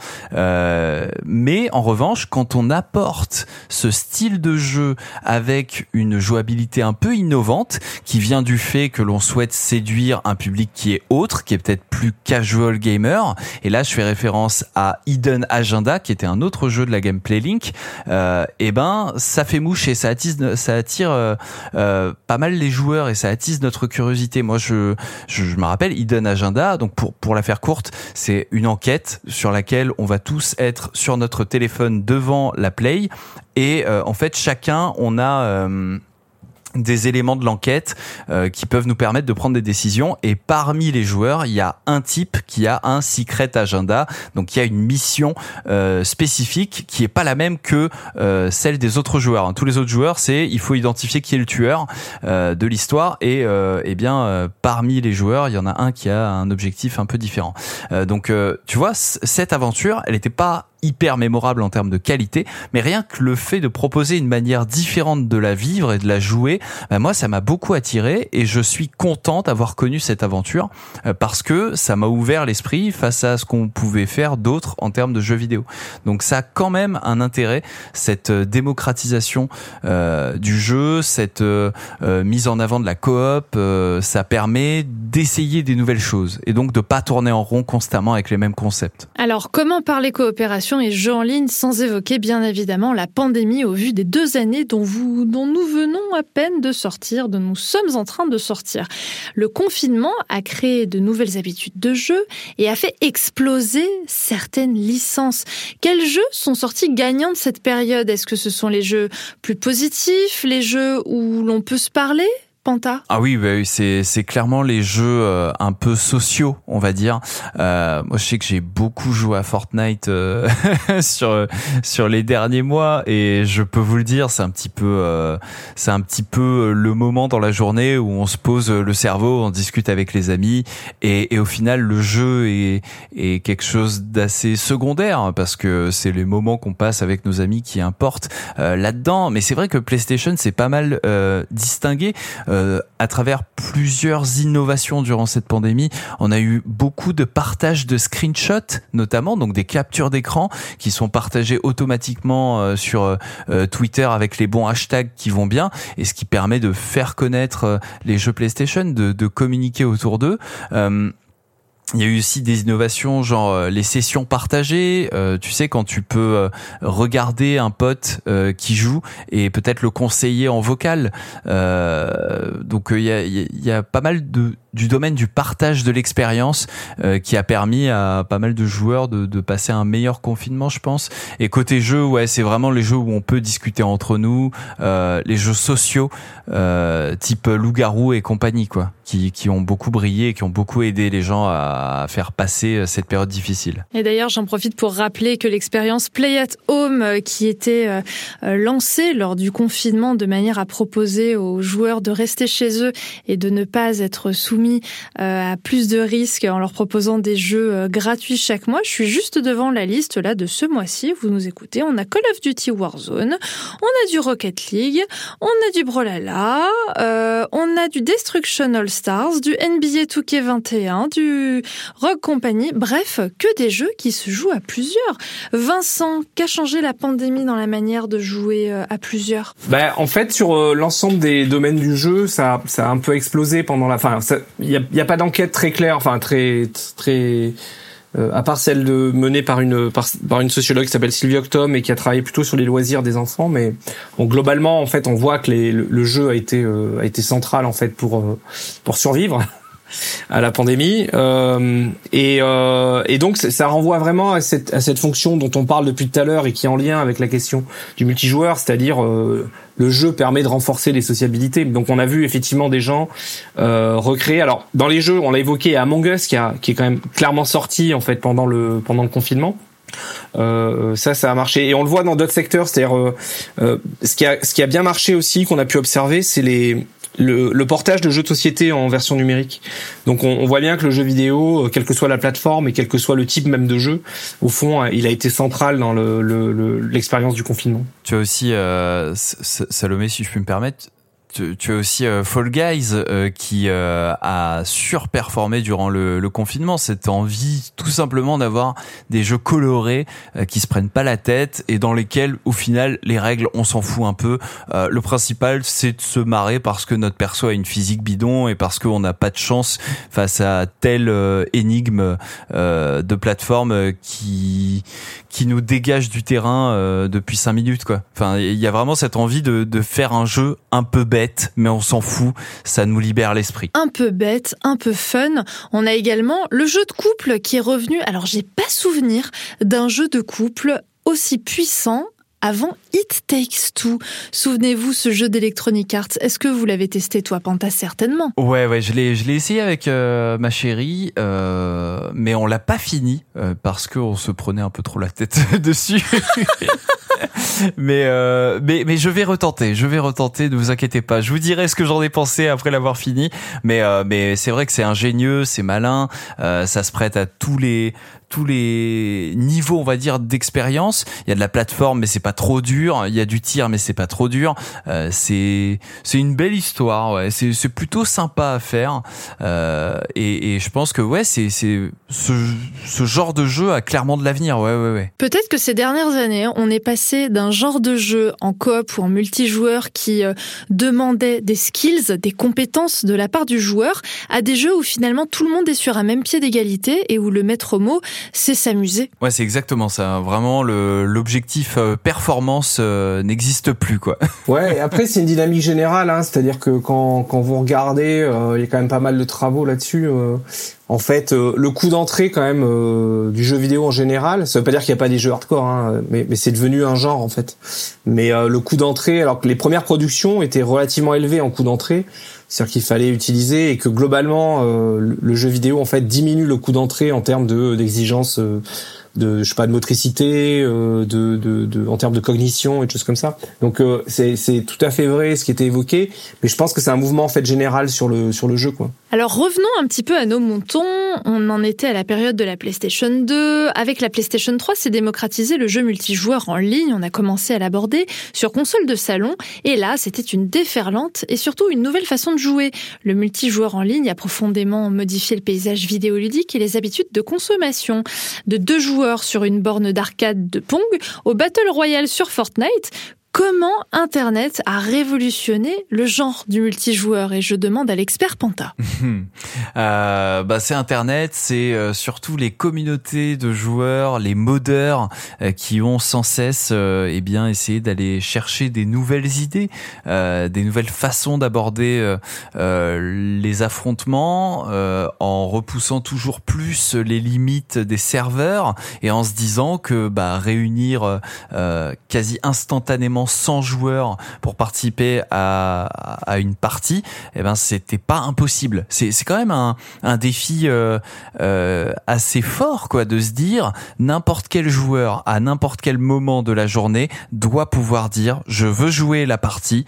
mais en revanche, quand on apporte ce style de jeu avec une jouabilité un peu innovante, qui vient du fait que l'on souhaite séduire un public qui est autre, qui est peut-être plus casual gamer. Et là, je fais référence à Hidden Agenda, qui était un autre jeu de la Gameplay Link. Euh, et ben, ça fait mouche et ça attise, ça attire euh, euh, pas mal les joueurs et ça attise notre curiosité. Moi, je, je, je me rappelle Hidden Agenda. Donc, pour pour la faire courte, c'est une enquête sur laquelle on va tous être sur notre téléphone devant la Play. Et euh, en fait, chacun, on a euh, des éléments de l'enquête euh, qui peuvent nous permettre de prendre des décisions. Et parmi les joueurs il y a un type qui a un secret agenda. Donc il y a une mission euh, spécifique qui est pas la même que euh, celle des autres joueurs tous les autres joueurs c'est il faut identifier qui est le tueur de l'histoire. Et eh bien parmi les joueurs il y en a un qui a un objectif un peu différent. Donc tu vois cette aventure elle n'était pas hyper mémorable en termes de qualité, mais rien que le fait de proposer une manière différente de la vivre et de la jouer, ben moi ça m'a beaucoup attiré et je suis content d'avoir connu cette aventure euh, parce que ça m'a ouvert l'esprit face à ce qu'on pouvait faire d'autre en termes de jeux vidéo. Donc ça a quand même un intérêt cette euh, démocratisation euh, du jeu, cette euh, mise en avant de la coop, ça permet d'essayer des nouvelles choses et donc de pas tourner en rond constamment avec les mêmes concepts. Alors comment parler coopération et jeux en ligne sans évoquer bien évidemment la pandémie au vu des deux années dont, vous, dont nous venons à peine de sortir, dont nous sommes en train de sortir. Le confinement a créé de nouvelles habitudes de jeu et a fait exploser certaines licences. Quels jeux sont sortis gagnants de cette période? Est-ce que ce sont les jeux plus positifs, les jeux où l'on peut se parler? Ah oui, bah c'est c'est clairement les jeux euh, un peu sociaux, on va dire. Euh, moi, je sais que j'ai beaucoup joué à Fortnite euh, sur sur les derniers mois et je peux vous le dire, c'est un petit peu euh, c'est un petit peu le moment dans la journée où on se pose le cerveau, on discute avec les amis et, et au final le jeu est est quelque chose d'assez secondaire hein, parce que c'est les moments qu'on passe avec nos amis qui importent là-dedans. Mais c'est vrai que PlayStation c'est pas mal distingué. Euh, à travers plusieurs innovations durant cette pandémie, on a eu beaucoup de partages de screenshots, notamment donc des captures d'écran qui sont partagées automatiquement euh, sur euh, Twitter avec les bons hashtags qui vont bien et ce qui permet de faire connaître les jeux PlayStation, de communiquer autour d'eux. Il y a eu aussi des innovations, genre euh, les sessions partagées. Euh, tu sais, quand tu peux euh, regarder un pote qui joue et peut-être le conseiller en vocal. donc il y a, y a pas mal de du domaine du partage de l'expérience euh, qui a permis à pas mal de joueurs de, passer un meilleur confinement, je pense. Et côté jeu, ouais, c'est vraiment les jeux où on peut discuter entre nous, euh, les jeux sociaux euh, type loup-garou et compagnie, quoi, qui, qui ont beaucoup brillé et qui ont beaucoup aidé les gens à faire passer cette période difficile. Et d'ailleurs, j'en profite pour rappeler que l'expérience Play at Home, qui était lancée lors du confinement de manière à proposer aux joueurs de rester chez eux et de ne pas être soumis euh, à plus de risques en leur proposant des jeux euh, gratuits chaque mois. Je suis juste devant la liste là de ce mois-ci. Vous nous écoutez. On a Call of Duty Warzone, on a du Rocket League, on a du Brolala, euh, du Destruction All Stars, du NBA 2K21, du Rock Company. Bref, que des jeux qui se jouent à plusieurs. Vincent, qu'a changé la pandémie dans la manière de jouer à plusieurs? Ben en fait, sur l'ensemble des domaines du jeu, ça, ça a un peu explosé pendant la. Enfin, il n'y a, y a, pas d'enquête très claire, enfin très très euh, à part celle de menée par une par, une sociologue qui s'appelle Sylvie Octom et qui a travaillé plutôt sur les loisirs des enfants, mais bon, globalement en fait on voit que les, le, jeu a été euh, a été central en fait pour euh, pour survivre à la pandémie euh, et, euh, et donc ça renvoie vraiment à cette, à cette fonction dont on parle depuis tout à l'heure et qui est en lien avec la question du multijoueur, c'est-à-dire euh, le jeu permet de renforcer les sociabilités. Donc on a vu effectivement des gens euh, recréer. Alors dans les jeux, on l'a évoqué Among Us qui, a, qui est quand même clairement sorti en fait pendant le pendant le confinement. Euh, ça, ça a marché et on le voit dans d'autres secteurs. C'est-à-dire, euh, euh, ce qui a ce qui a bien marché aussi qu'on a pu observer, c'est les le, le, portage de jeux de société en version numérique. Donc on, on, voit bien que le jeu vidéo, euh, quelle que soit la plateforme et quel que soit le type même de jeu, au fond, euh, il a été central dans l'expérience le, le, du confinement. Tu as aussi, euh, Salomé, si je puis me permettre, tu, as aussi Fall Guys qui a surperformé durant le, le, confinement. Cette envie, tout simplement, d'avoir des jeux colorés qui se prennent pas la tête et dans lesquels, au final, les règles, on s'en fout un peu. le principal, c'est de se marrer parce que notre perso a une physique bidon et parce qu'on n'a pas de chance face à telle énigme de plateforme qui qui nous dégage du terrain euh, depuis cinq minutes quoi. Enfin, il y a vraiment cette envie de, de faire un jeu un peu bête, mais on s'en fout, ça nous libère l'esprit. Un peu bête, un peu fun. On a également le jeu de couple qui est revenu. Alors j'ai pas souvenir d'un jeu de couple aussi puissant avant It Takes Two. Souvenez-vous ce jeu d'Electronic Arts. Est-ce que vous l'avez testé toi, Panta? Certainement. Ouais, ouais, je l'ai, je l'ai essayé avec euh, ma chérie, euh, mais on l'a pas fini euh, parce qu'on se prenait un peu trop la tête dessus. mais, mais mais je vais retenter, je vais retenter. Ne vous inquiétez pas. Je vous dirai ce que j'en ai pensé après l'avoir fini. Mais mais c'est vrai que c'est ingénieux, c'est malin. Ça se prête à tous les tous les niveaux, on va dire, d'expérience. Il y a de la plateforme, mais c'est pas trop dur. Il y a du tir, mais c'est pas trop dur. Euh, c'est c'est une belle histoire. C'est c'est plutôt sympa à faire. Euh, et, je pense que ouais, c'est c'est ce ce genre de jeu a clairement de l'avenir. Ouais ouais ouais. Peut-être que ces dernières années, on est passé d'un genre de jeu en coop ou en multijoueur qui euh, demandait des skills, des compétences de la part du joueur, à des jeux où finalement tout le monde est sur un même pied d'égalité et où le maître mot c'est s'amuser. Ouais, c'est exactement ça. Vraiment, l'objectif euh, performance euh, n'existe plus, quoi. Ouais, après, c'est une dynamique générale, hein, c'est-à-dire que quand, quand vous regardez, euh, il y a quand même pas mal de travaux là-dessus. en fait, le coût d'entrée quand même du jeu vidéo en général, ça veut pas dire qu'il n'y a pas des jeux hardcore, hein, mais, mais c'est devenu un genre en fait. Mais le coût d'entrée, alors que les premières productions étaient relativement élevées en coût d'entrée, c'est-à-dire qu'il fallait utiliser et que globalement euh, le jeu vidéo en fait diminue le coût d'entrée en termes de d'exigence euh, de je sais pas de motricité, euh, de, de, de, en termes de cognition et de choses comme ça. Donc euh, c'est c'est tout à fait vrai ce qui était évoqué, mais je pense que c'est un mouvement en fait général sur le sur le jeu quoi. Alors revenons un petit peu à nos montons. On en était à la période de la PlayStation 2. Avec la PlayStation 3, c'est démocratisé le jeu multijoueur en ligne. On a commencé à l'aborder sur console de salon. Et là, c'était une déferlante et surtout une nouvelle façon de jouer. Le multijoueur en ligne a profondément modifié le paysage vidéoludique et les habitudes de consommation. De deux joueurs sur une borne d'arcade de Pong au Battle Royale sur Fortnite Comment Internet a révolutionné le genre du multijoueur Et je demande à l'expert Panta. euh, bah c'est Internet, c'est euh, surtout les communautés de joueurs, les modeurs euh, qui ont sans cesse euh, eh bien essayé d'aller chercher des nouvelles idées, des nouvelles façons d'aborder les affrontements, en repoussant toujours plus les limites des serveurs et en se disant que bah réunir quasi instantanément 100 joueurs pour participer à, une partie, eh ben c'était pas impossible. C'est quand même un, un défi euh, euh, assez fort quoi de se dire n'importe quel joueur à n'importe quel moment de la journée doit pouvoir dire je veux jouer la partie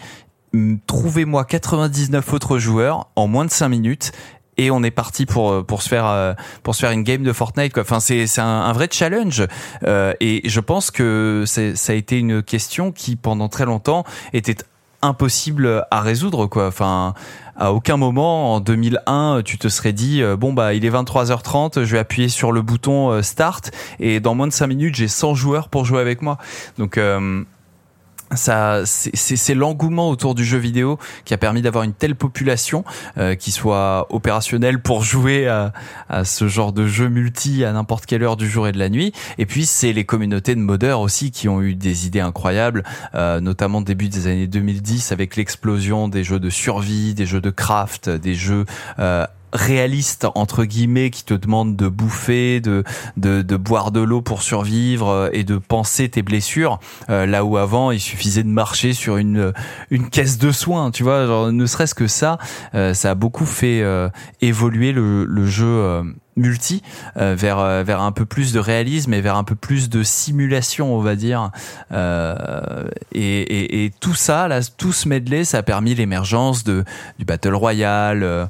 trouvez-moi 99 autres joueurs en moins de 5 minutes et on est parti pour euh, pour se faire euh, pour se faire une game de Fortnite quoi. Enfin c'est c'est un, vrai challenge euh, et je pense que ça a été une question qui pendant très longtemps était impossible à résoudre quoi. Enfin à aucun moment en 2001 tu te serais dit bon bah il est 23h30 je vais appuyer sur le bouton start et dans moins de 5 minutes j'ai 100 joueurs pour jouer avec moi donc ça c'est l'engouement autour du jeu vidéo qui a permis d'avoir une telle population euh, qui soit opérationnelle pour jouer à, ce genre de jeu multi à n'importe quelle heure du jour et de la nuit. Et puis c'est les communautés de modeurs aussi qui ont eu des idées incroyables euh, notamment début des années 2010 avec l'explosion des jeux de survie des jeux de craft des jeux euh, réaliste entre guillemets qui te demande de bouffer, de de, de boire de l'eau pour survivre euh, et de penser tes blessures. Euh, là où avant il suffisait de marcher sur une une caisse de soins, tu vois. Genre, ne serait-ce que ça, euh, ça a beaucoup fait évoluer le, le jeu multi vers vers un peu plus de réalisme et vers un peu plus de simulation on va dire euh, et, et, et, tout ça là tout ce medley ça a permis l'émergence de du battle royale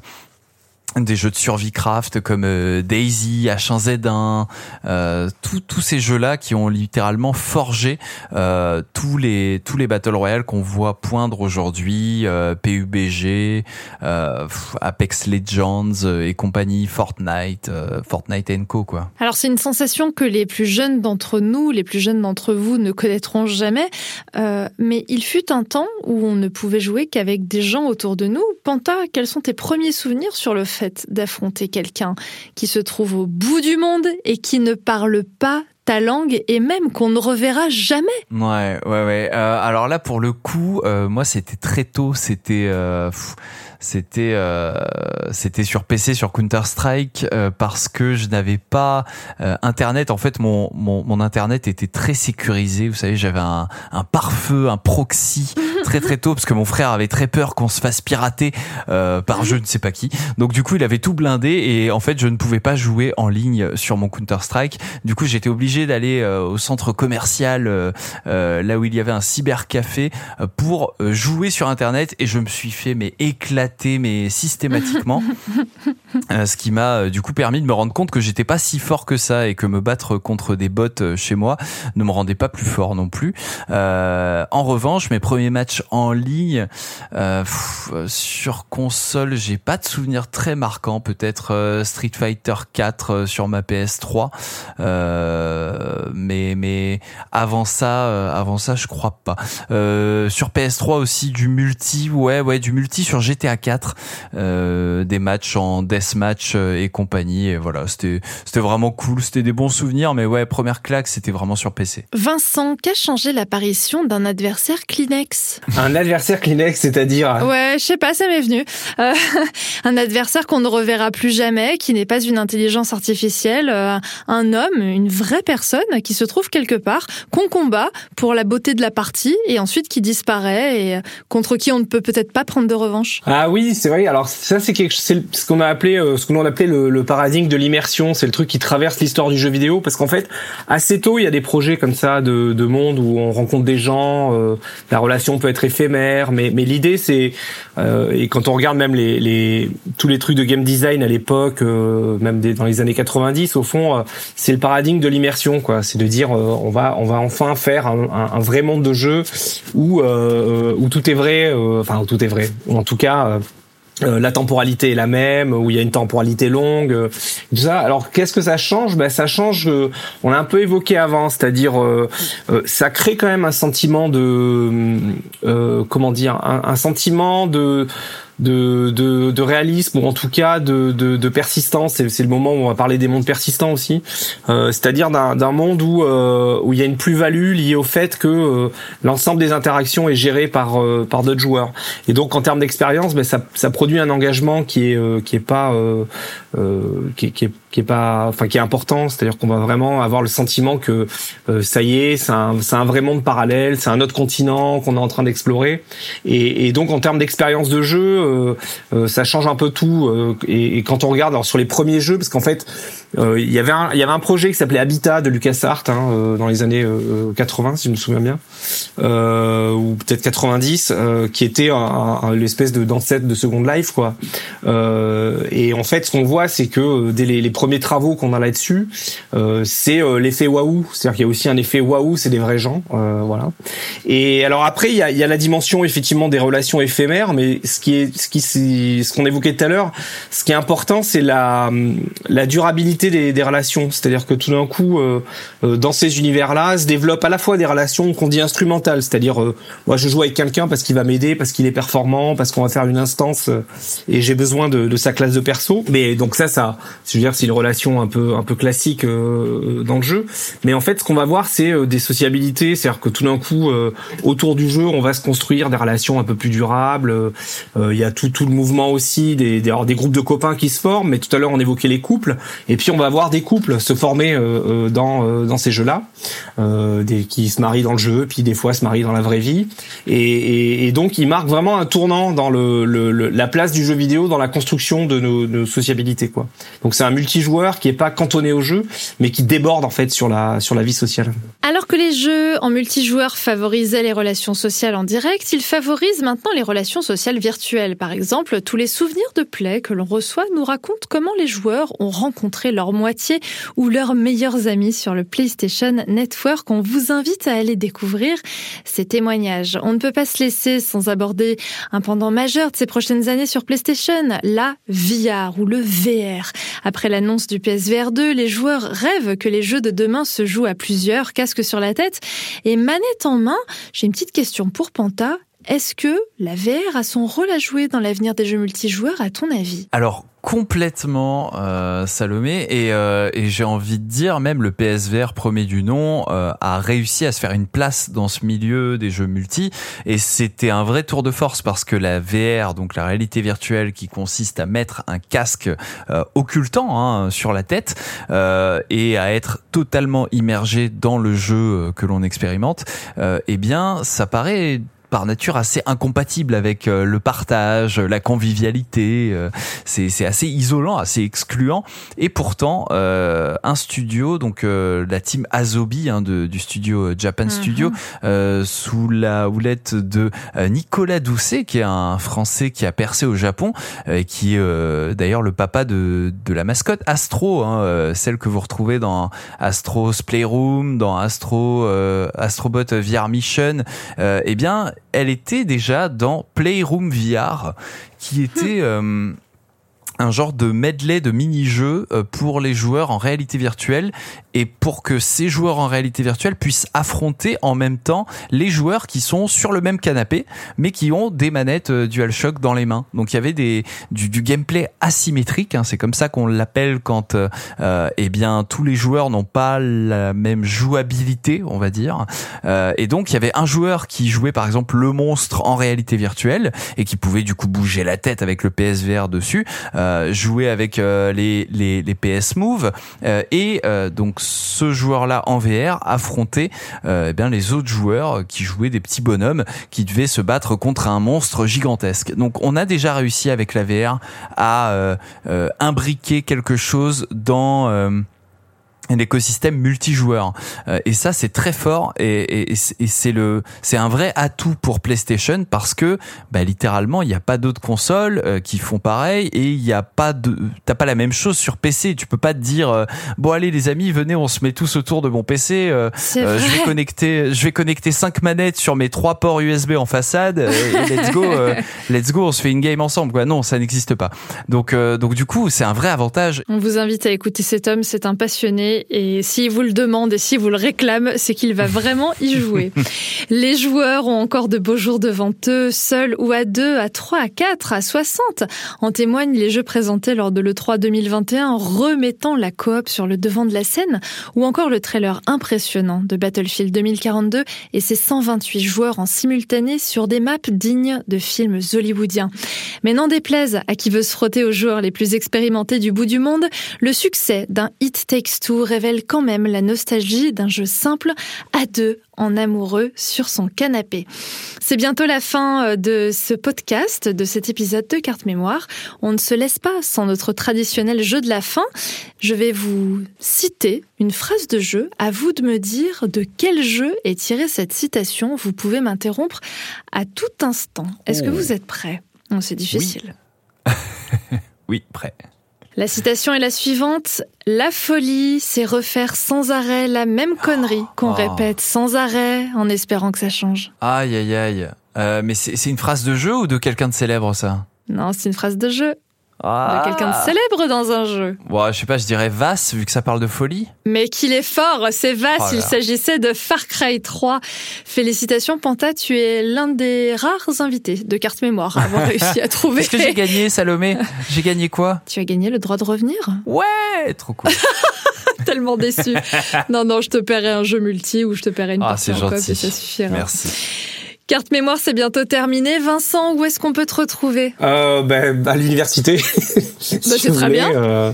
des jeux de survie craft comme euh, Daisy, H1Z1, euh, tous ces jeux-là qui ont littéralement forgé euh, tous les tous les battle royale qu'on voit poindre aujourd'hui, PUBG, Apex Legends et compagnie, Fortnite, Fortnite Co quoi. Alors c'est une sensation que les plus jeunes d'entre nous, les plus jeunes d'entre vous ne connaîtront jamais, mais il fut un temps où on ne pouvait jouer qu'avec des gens autour de nous. Panta, quels sont tes premiers souvenirs sur le d'affronter quelqu'un qui se trouve au bout du monde et qui ne parle pas ta langue et même qu'on ne reverra jamais. Ouais, ouais, ouais. Euh, alors là, pour le coup, euh, moi, c'était très tôt. C'était, euh, c'était euh, c'était sur PC sur Counter Strike euh, parce que je n'avais pas euh, internet. En fait mon, mon, mon internet était très sécurisé. Vous savez j'avais un, un pare-feu un proxy très très tôt parce que mon frère avait très peur qu'on se fasse pirater par je ne sais pas qui. Donc du coup il avait tout blindé et en fait je ne pouvais pas jouer en ligne sur mon Counter Strike. Du coup j'étais obligé d'aller au centre commercial là où il y avait un cybercafé pour jouer sur internet et je me suis fait mais éclater mais systématiquement. Euh, ce qui m'a euh, du coup permis de me rendre compte que j'étais pas si fort que ça et que me battre contre des bots euh, chez moi ne me rendait pas plus fort non plus. en revanche, mes premiers matchs en ligne sur console, j'ai pas de souvenirs très marquants. Peut-être Street Fighter 4 sur ma PS3, mais mais avant ça, avant ça, je crois pas. sur PS3 aussi du multi, ouais ouais du multi sur GTA 4, euh, des matchs en deathmatch euh, et compagnie. Et voilà, c'était c'était vraiment cool, c'était des bons souvenirs. Mais ouais, première claque, c'était vraiment sur PC. Vincent, qu'a changé l'apparition d'un adversaire Kleenex? Un adversaire Kleenex, c'est-à-dire Ouais, je sais pas, ça m'est venu. Euh, un adversaire qu'on ne reverra plus jamais, qui n'est pas une intelligence artificielle, un homme, une vraie personne qui se trouve quelque part, qu'on combat pour la beauté de la partie et ensuite qui disparaît et contre qui on ne peut peut-être pas prendre de revanche. Ah, ah oui, c'est vrai. Alors ça, c'est quelque, c'est ce qu'on a appelé, euh, ce qu'on a appelé le, paradigme de l'immersion. C'est le truc qui traverse l'histoire du jeu vidéo, parce qu'en fait, assez tôt, il y a des projets comme ça de, de monde où on rencontre des gens. Euh, la relation peut être éphémère, mais mais l'idée, c'est euh, et quand on regarde même les, les tous les trucs de game design à l'époque, même des, dans les années 90, au fond, c'est le paradigme de l'immersion, quoi. C'est de dire, on va on va enfin faire un, un, vrai monde de jeu où où tout est vrai, enfin où tout est vrai, en tout cas euh, la temporalité est la même, où il y a une temporalité longue, euh, ça. Alors qu'est-ce que ça change? Ben ça change. Euh, on l'a un peu évoqué avant, c'est-à-dire ça crée quand même un sentiment de comment dire, un sentiment de de, de, de, réalisme ou en tout cas de, de, de persistance. C'est le moment où on va parler des mondes persistants aussi, euh, c'est-à-dire d'un monde où euh, où il y a une plus-value liée au fait que euh, l'ensemble des interactions est géré par euh, par d'autres joueurs. Et donc en termes d'expérience, ben, ça, ça produit un engagement qui est qui est pas qui, qui est qui est pas enfin qui est important c'est-à-dire qu'on va vraiment avoir le sentiment que euh, ça y est c'est un c'est un vrai monde parallèle c'est un autre continent qu'on est en train d'explorer et, et, donc en termes d'expérience de jeu euh, euh, ça change un peu tout et, et, quand on regarde alors sur les premiers jeux parce qu'en fait euh, il y avait un y avait un projet qui s'appelait Habitat de LucasArts hein, euh, dans les années 80 euh, si je me souviens bien ou peut-être 90 qui était un, l'espèce de d'ancêtre de Second Life quoi. Et en fait ce qu'on voit c'est que dès les, les premiers travaux qu'on a là-dessus c'est l'effet waouh. C'est-à-dire qu'il y a aussi un effet waouh c'est des vrais gens voilà. Et alors après il y a, y a la dimension effectivement des relations éphémères mais ce qui est ce qui ce qu'on évoquait tout à l'heure ce qui est important c'est la la durabilité des, relations. C'est-à-dire que tout d'un coup, euh, euh, dans ces univers-là, se développent à la fois des relations qu'on dit instrumentales, c'est-à-dire euh, moi je joue avec quelqu'un parce qu'il va m'aider, parce qu'il est performant, parce qu'on va faire une instance et j'ai besoin de, sa classe de perso. Mais donc ça, ça, je veux dire, c'est une relation un peu un peu classique dans le jeu. Mais en fait, ce qu'on va voir, c'est des sociabilités, c'est-à-dire que tout d'un coup, autour du jeu, on va se construire des relations un peu plus durables. Tout tout le mouvement aussi des des, des groupes de copains qui se forment. Mais tout à l'heure, on évoquait les couples. Et puis on va voir des couples se former euh, euh, dans euh, dans ces jeux-là, des qui se marient dans le jeu, puis des fois se marient dans la vraie vie, et, et, donc ils marquent vraiment un tournant dans le, la place du jeu vidéo dans la construction de nos, nos sociabilités quoi. Donc c'est un multijoueur qui est pas cantonné au jeu, mais qui déborde en fait sur la sur la vie sociale. Alors que les jeux en multijoueur favorisaient les relations sociales en direct, ils favorisent maintenant les relations sociales virtuelles. Par exemple, tous les souvenirs de play que l'on reçoit nous racontent comment les joueurs ont rencontré leur moitié ou leurs meilleurs amis sur le PlayStation Network. On vous invite à aller découvrir ces témoignages. On ne peut pas se laisser sans aborder un pendant majeur de ces prochaines années sur PlayStation, la VR ou le VR. Après l'annonce du PSVR 2, les joueurs rêvent que les jeux de demain se jouent à plusieurs, casques sur la tête et manette en main. J'ai une petite question pour Panta. Est-ce que la VR a son rôle à jouer dans l'avenir des jeux multijoueurs, à ton avis? Alors, complètement euh, Salomé et, euh, et j'ai envie de dire même le PSVR premier du nom euh, a réussi à se faire une place dans ce milieu des jeux multi et c'était un vrai tour de force parce que la VR donc la réalité virtuelle qui consiste à mettre un casque occultant hein, sur la tête et à être totalement immergé dans le jeu que l'on expérimente eh bien ça paraît par nature assez incompatible avec euh, le partage, la convivialité. Euh, c'est assez isolant, assez excluant. Et pourtant, euh, un studio, donc la team Azobi hein, de, du studio Japan mhm. Studio, sous la houlette de Nicolas Doucet, qui est un Français qui a percé au Japon, et qui est d'ailleurs le papa de, de la mascotte Astro, hein, celle que vous retrouvez dans Astro's Playroom, dans Astro Astrobot VR Mission. eh bien, elle était déjà dans Playroom VR, qui était euh, un genre de medley de mini-jeux euh, pour les joueurs en réalité virtuelle et pour que ces joueurs en réalité virtuelle puissent affronter en même temps les joueurs qui sont sur le même canapé mais qui ont des manettes euh, DualShock dans les mains. Donc il y avait des du, du gameplay asymétrique, hein, c'est comme ça qu'on l'appelle quand euh, euh, eh bien tous les joueurs n'ont pas la même jouabilité, on va dire. Euh, et donc il y avait un joueur qui jouait par exemple le monstre en réalité virtuelle et qui pouvait du coup bouger la tête avec le PSVR dessus. Euh, euh, jouer avec euh, les, les, PS Move euh, et donc ce joueur-là en VR affronter eh bien les autres joueurs qui jouaient des petits bonhommes qui devaient se battre contre un monstre gigantesque. Donc on a déjà réussi avec la VR à imbriquer quelque chose dans un écosystème multijoueur. Euh, et ça c'est très fort et, et, et c'est le c'est un vrai atout pour PlayStation parce que bah, littéralement il n'y a pas d'autres consoles euh, qui font pareil et il n'y a pas de t'as pas la même chose sur PC tu peux pas te dire euh, bon allez les amis venez on se met tous autour de mon PC je vais connecter je vais connecter cinq manettes sur mes trois ports USB en façade et let's go let's go on se fait une game ensemble quoi. Non ça n'existe pas. Donc donc du coup c'est un vrai avantage. On vous invite à écouter cet homme c'est un passionné et s'il vous le demande et s'il vous le réclame, c'est qu'il va vraiment y jouer. Les joueurs ont encore de beaux jours devant eux, seuls ou à deux, à trois, à quatre, à 60. En témoignent les jeux présentés lors de l'E3 2021, remettant la coop sur le devant de la scène, ou encore le trailer impressionnant de Battlefield 2042 et ses 128 joueurs en simultané sur des maps dignes de films hollywoodiens. Mais n'en déplaise à qui veut se frotter aux joueurs les plus expérimentés du bout du monde, le succès d'un It Takes Two révèle quand même la nostalgie d'un jeu simple à deux en amoureux sur son canapé. C'est bientôt la fin euh, de ce podcast, de cet épisode de carte mémoire. On ne se laisse pas sans notre traditionnel jeu de la fin. Je vais vous citer une phrase de jeu. À vous de me dire de quel jeu est tirée cette citation. Vous pouvez m'interrompre à tout instant. Est-ce que oh. vous êtes prêts? C'est difficile. Oui. oui, prêt. La citation est la suivante. La folie, c'est refaire sans arrêt la même connerie qu'on oh. répète sans arrêt en espérant que ça change. Aïe, aïe, aïe. Euh, mais c'est une phrase de jeu ou de quelqu'un de célèbre, ça? Non, c'est une phrase de jeu. Ah. De quelqu'un de célèbre dans un jeu. Ouais, je sais pas, je dirais Vass, vu que ça parle de folie. Mais qu'il est fort, c'est Vass, oh il s'agissait de Far Cry 3. Félicitations Panta, tu es l'un des rares invités de carte mémoire à avoir réussi à trouver. Est-ce que j'ai gagné, Salomé? J'ai gagné quoi? Tu as gagné le droit de revenir? Ouais, trop cool. Tellement déçu. non, non, je te paierai un jeu multi ou je te paierai une ah, partie en gentil. ça suffira. Merci. Carte mémoire, c'est bientôt terminé. Vincent, où est-ce qu'on peut te retrouver? Euh, ben, À l'université. bah, c'est très bien. Euh,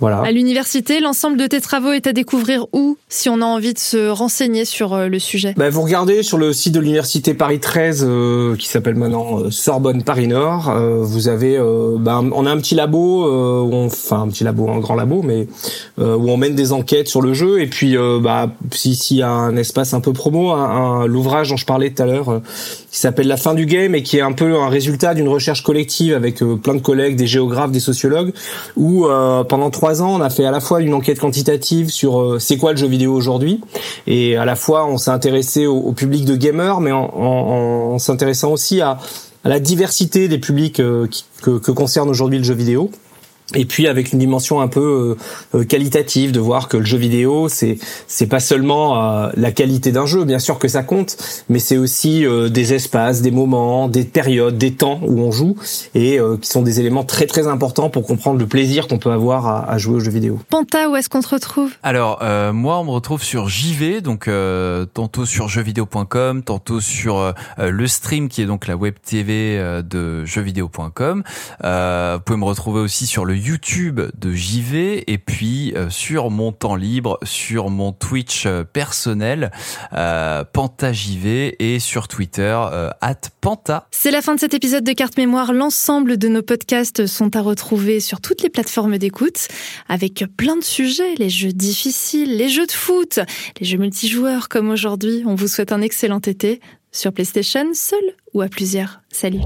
voilà. À l'université, l'ensemble de tes travaux est à découvrir où si on a envie de se renseigner sur euh, le sujet? Ben, Vous regardez sur le site de l'université Paris 13 euh, qui s'appelle maintenant Sorbonne Paris Nord. vous avez, ben, on a un petit labo, enfin un petit labo, un grand labo, mais où on mène des enquêtes sur le jeu. Et puis, bah, s'il y a un espace un peu promo, un, l'ouvrage dont je parlais tout à l'heure qui s'appelle La fin du game et qui est un peu un résultat d'une recherche collective avec plein de collègues, des géographes, des sociologues, où pendant trois ans on a fait à la fois une enquête quantitative sur c'est quoi le jeu vidéo aujourd'hui, et à la fois on s'est intéressé au, public de gamers, mais en, s'intéressant aussi à, la diversité des publics que, que concerne aujourd'hui le jeu vidéo et puis avec une dimension un peu euh, euh, qualitative de voir que le jeu vidéo c'est c'est pas seulement euh, la qualité d'un jeu. Bien sûr que ça compte mais c'est aussi des espaces des moments des périodes des temps où on joue et qui sont des éléments très très importants pour comprendre le plaisir qu'on peut avoir à, à, jouer aux jeux vidéo. Panta où est-ce qu'on te retrouve? Alors moi on me retrouve sur JV donc tantôt sur jeuxvideo.com tantôt sur le stream qui est donc la web TV de jeuxvideo.com vous pouvez me retrouver aussi sur le YouTube de JV et puis euh, sur mon temps libre, sur mon Twitch euh, personnel, euh, PantaJV et sur Twitter, at Panta. C'est la fin de cet épisode de Carte Mémoire. L'ensemble de nos podcasts sont à retrouver sur toutes les plateformes d'écoute avec plein de sujets, les jeux difficiles, les jeux de foot, les jeux multijoueurs comme aujourd'hui. On vous souhaite un excellent été sur PlayStation, seul ou à plusieurs. Salut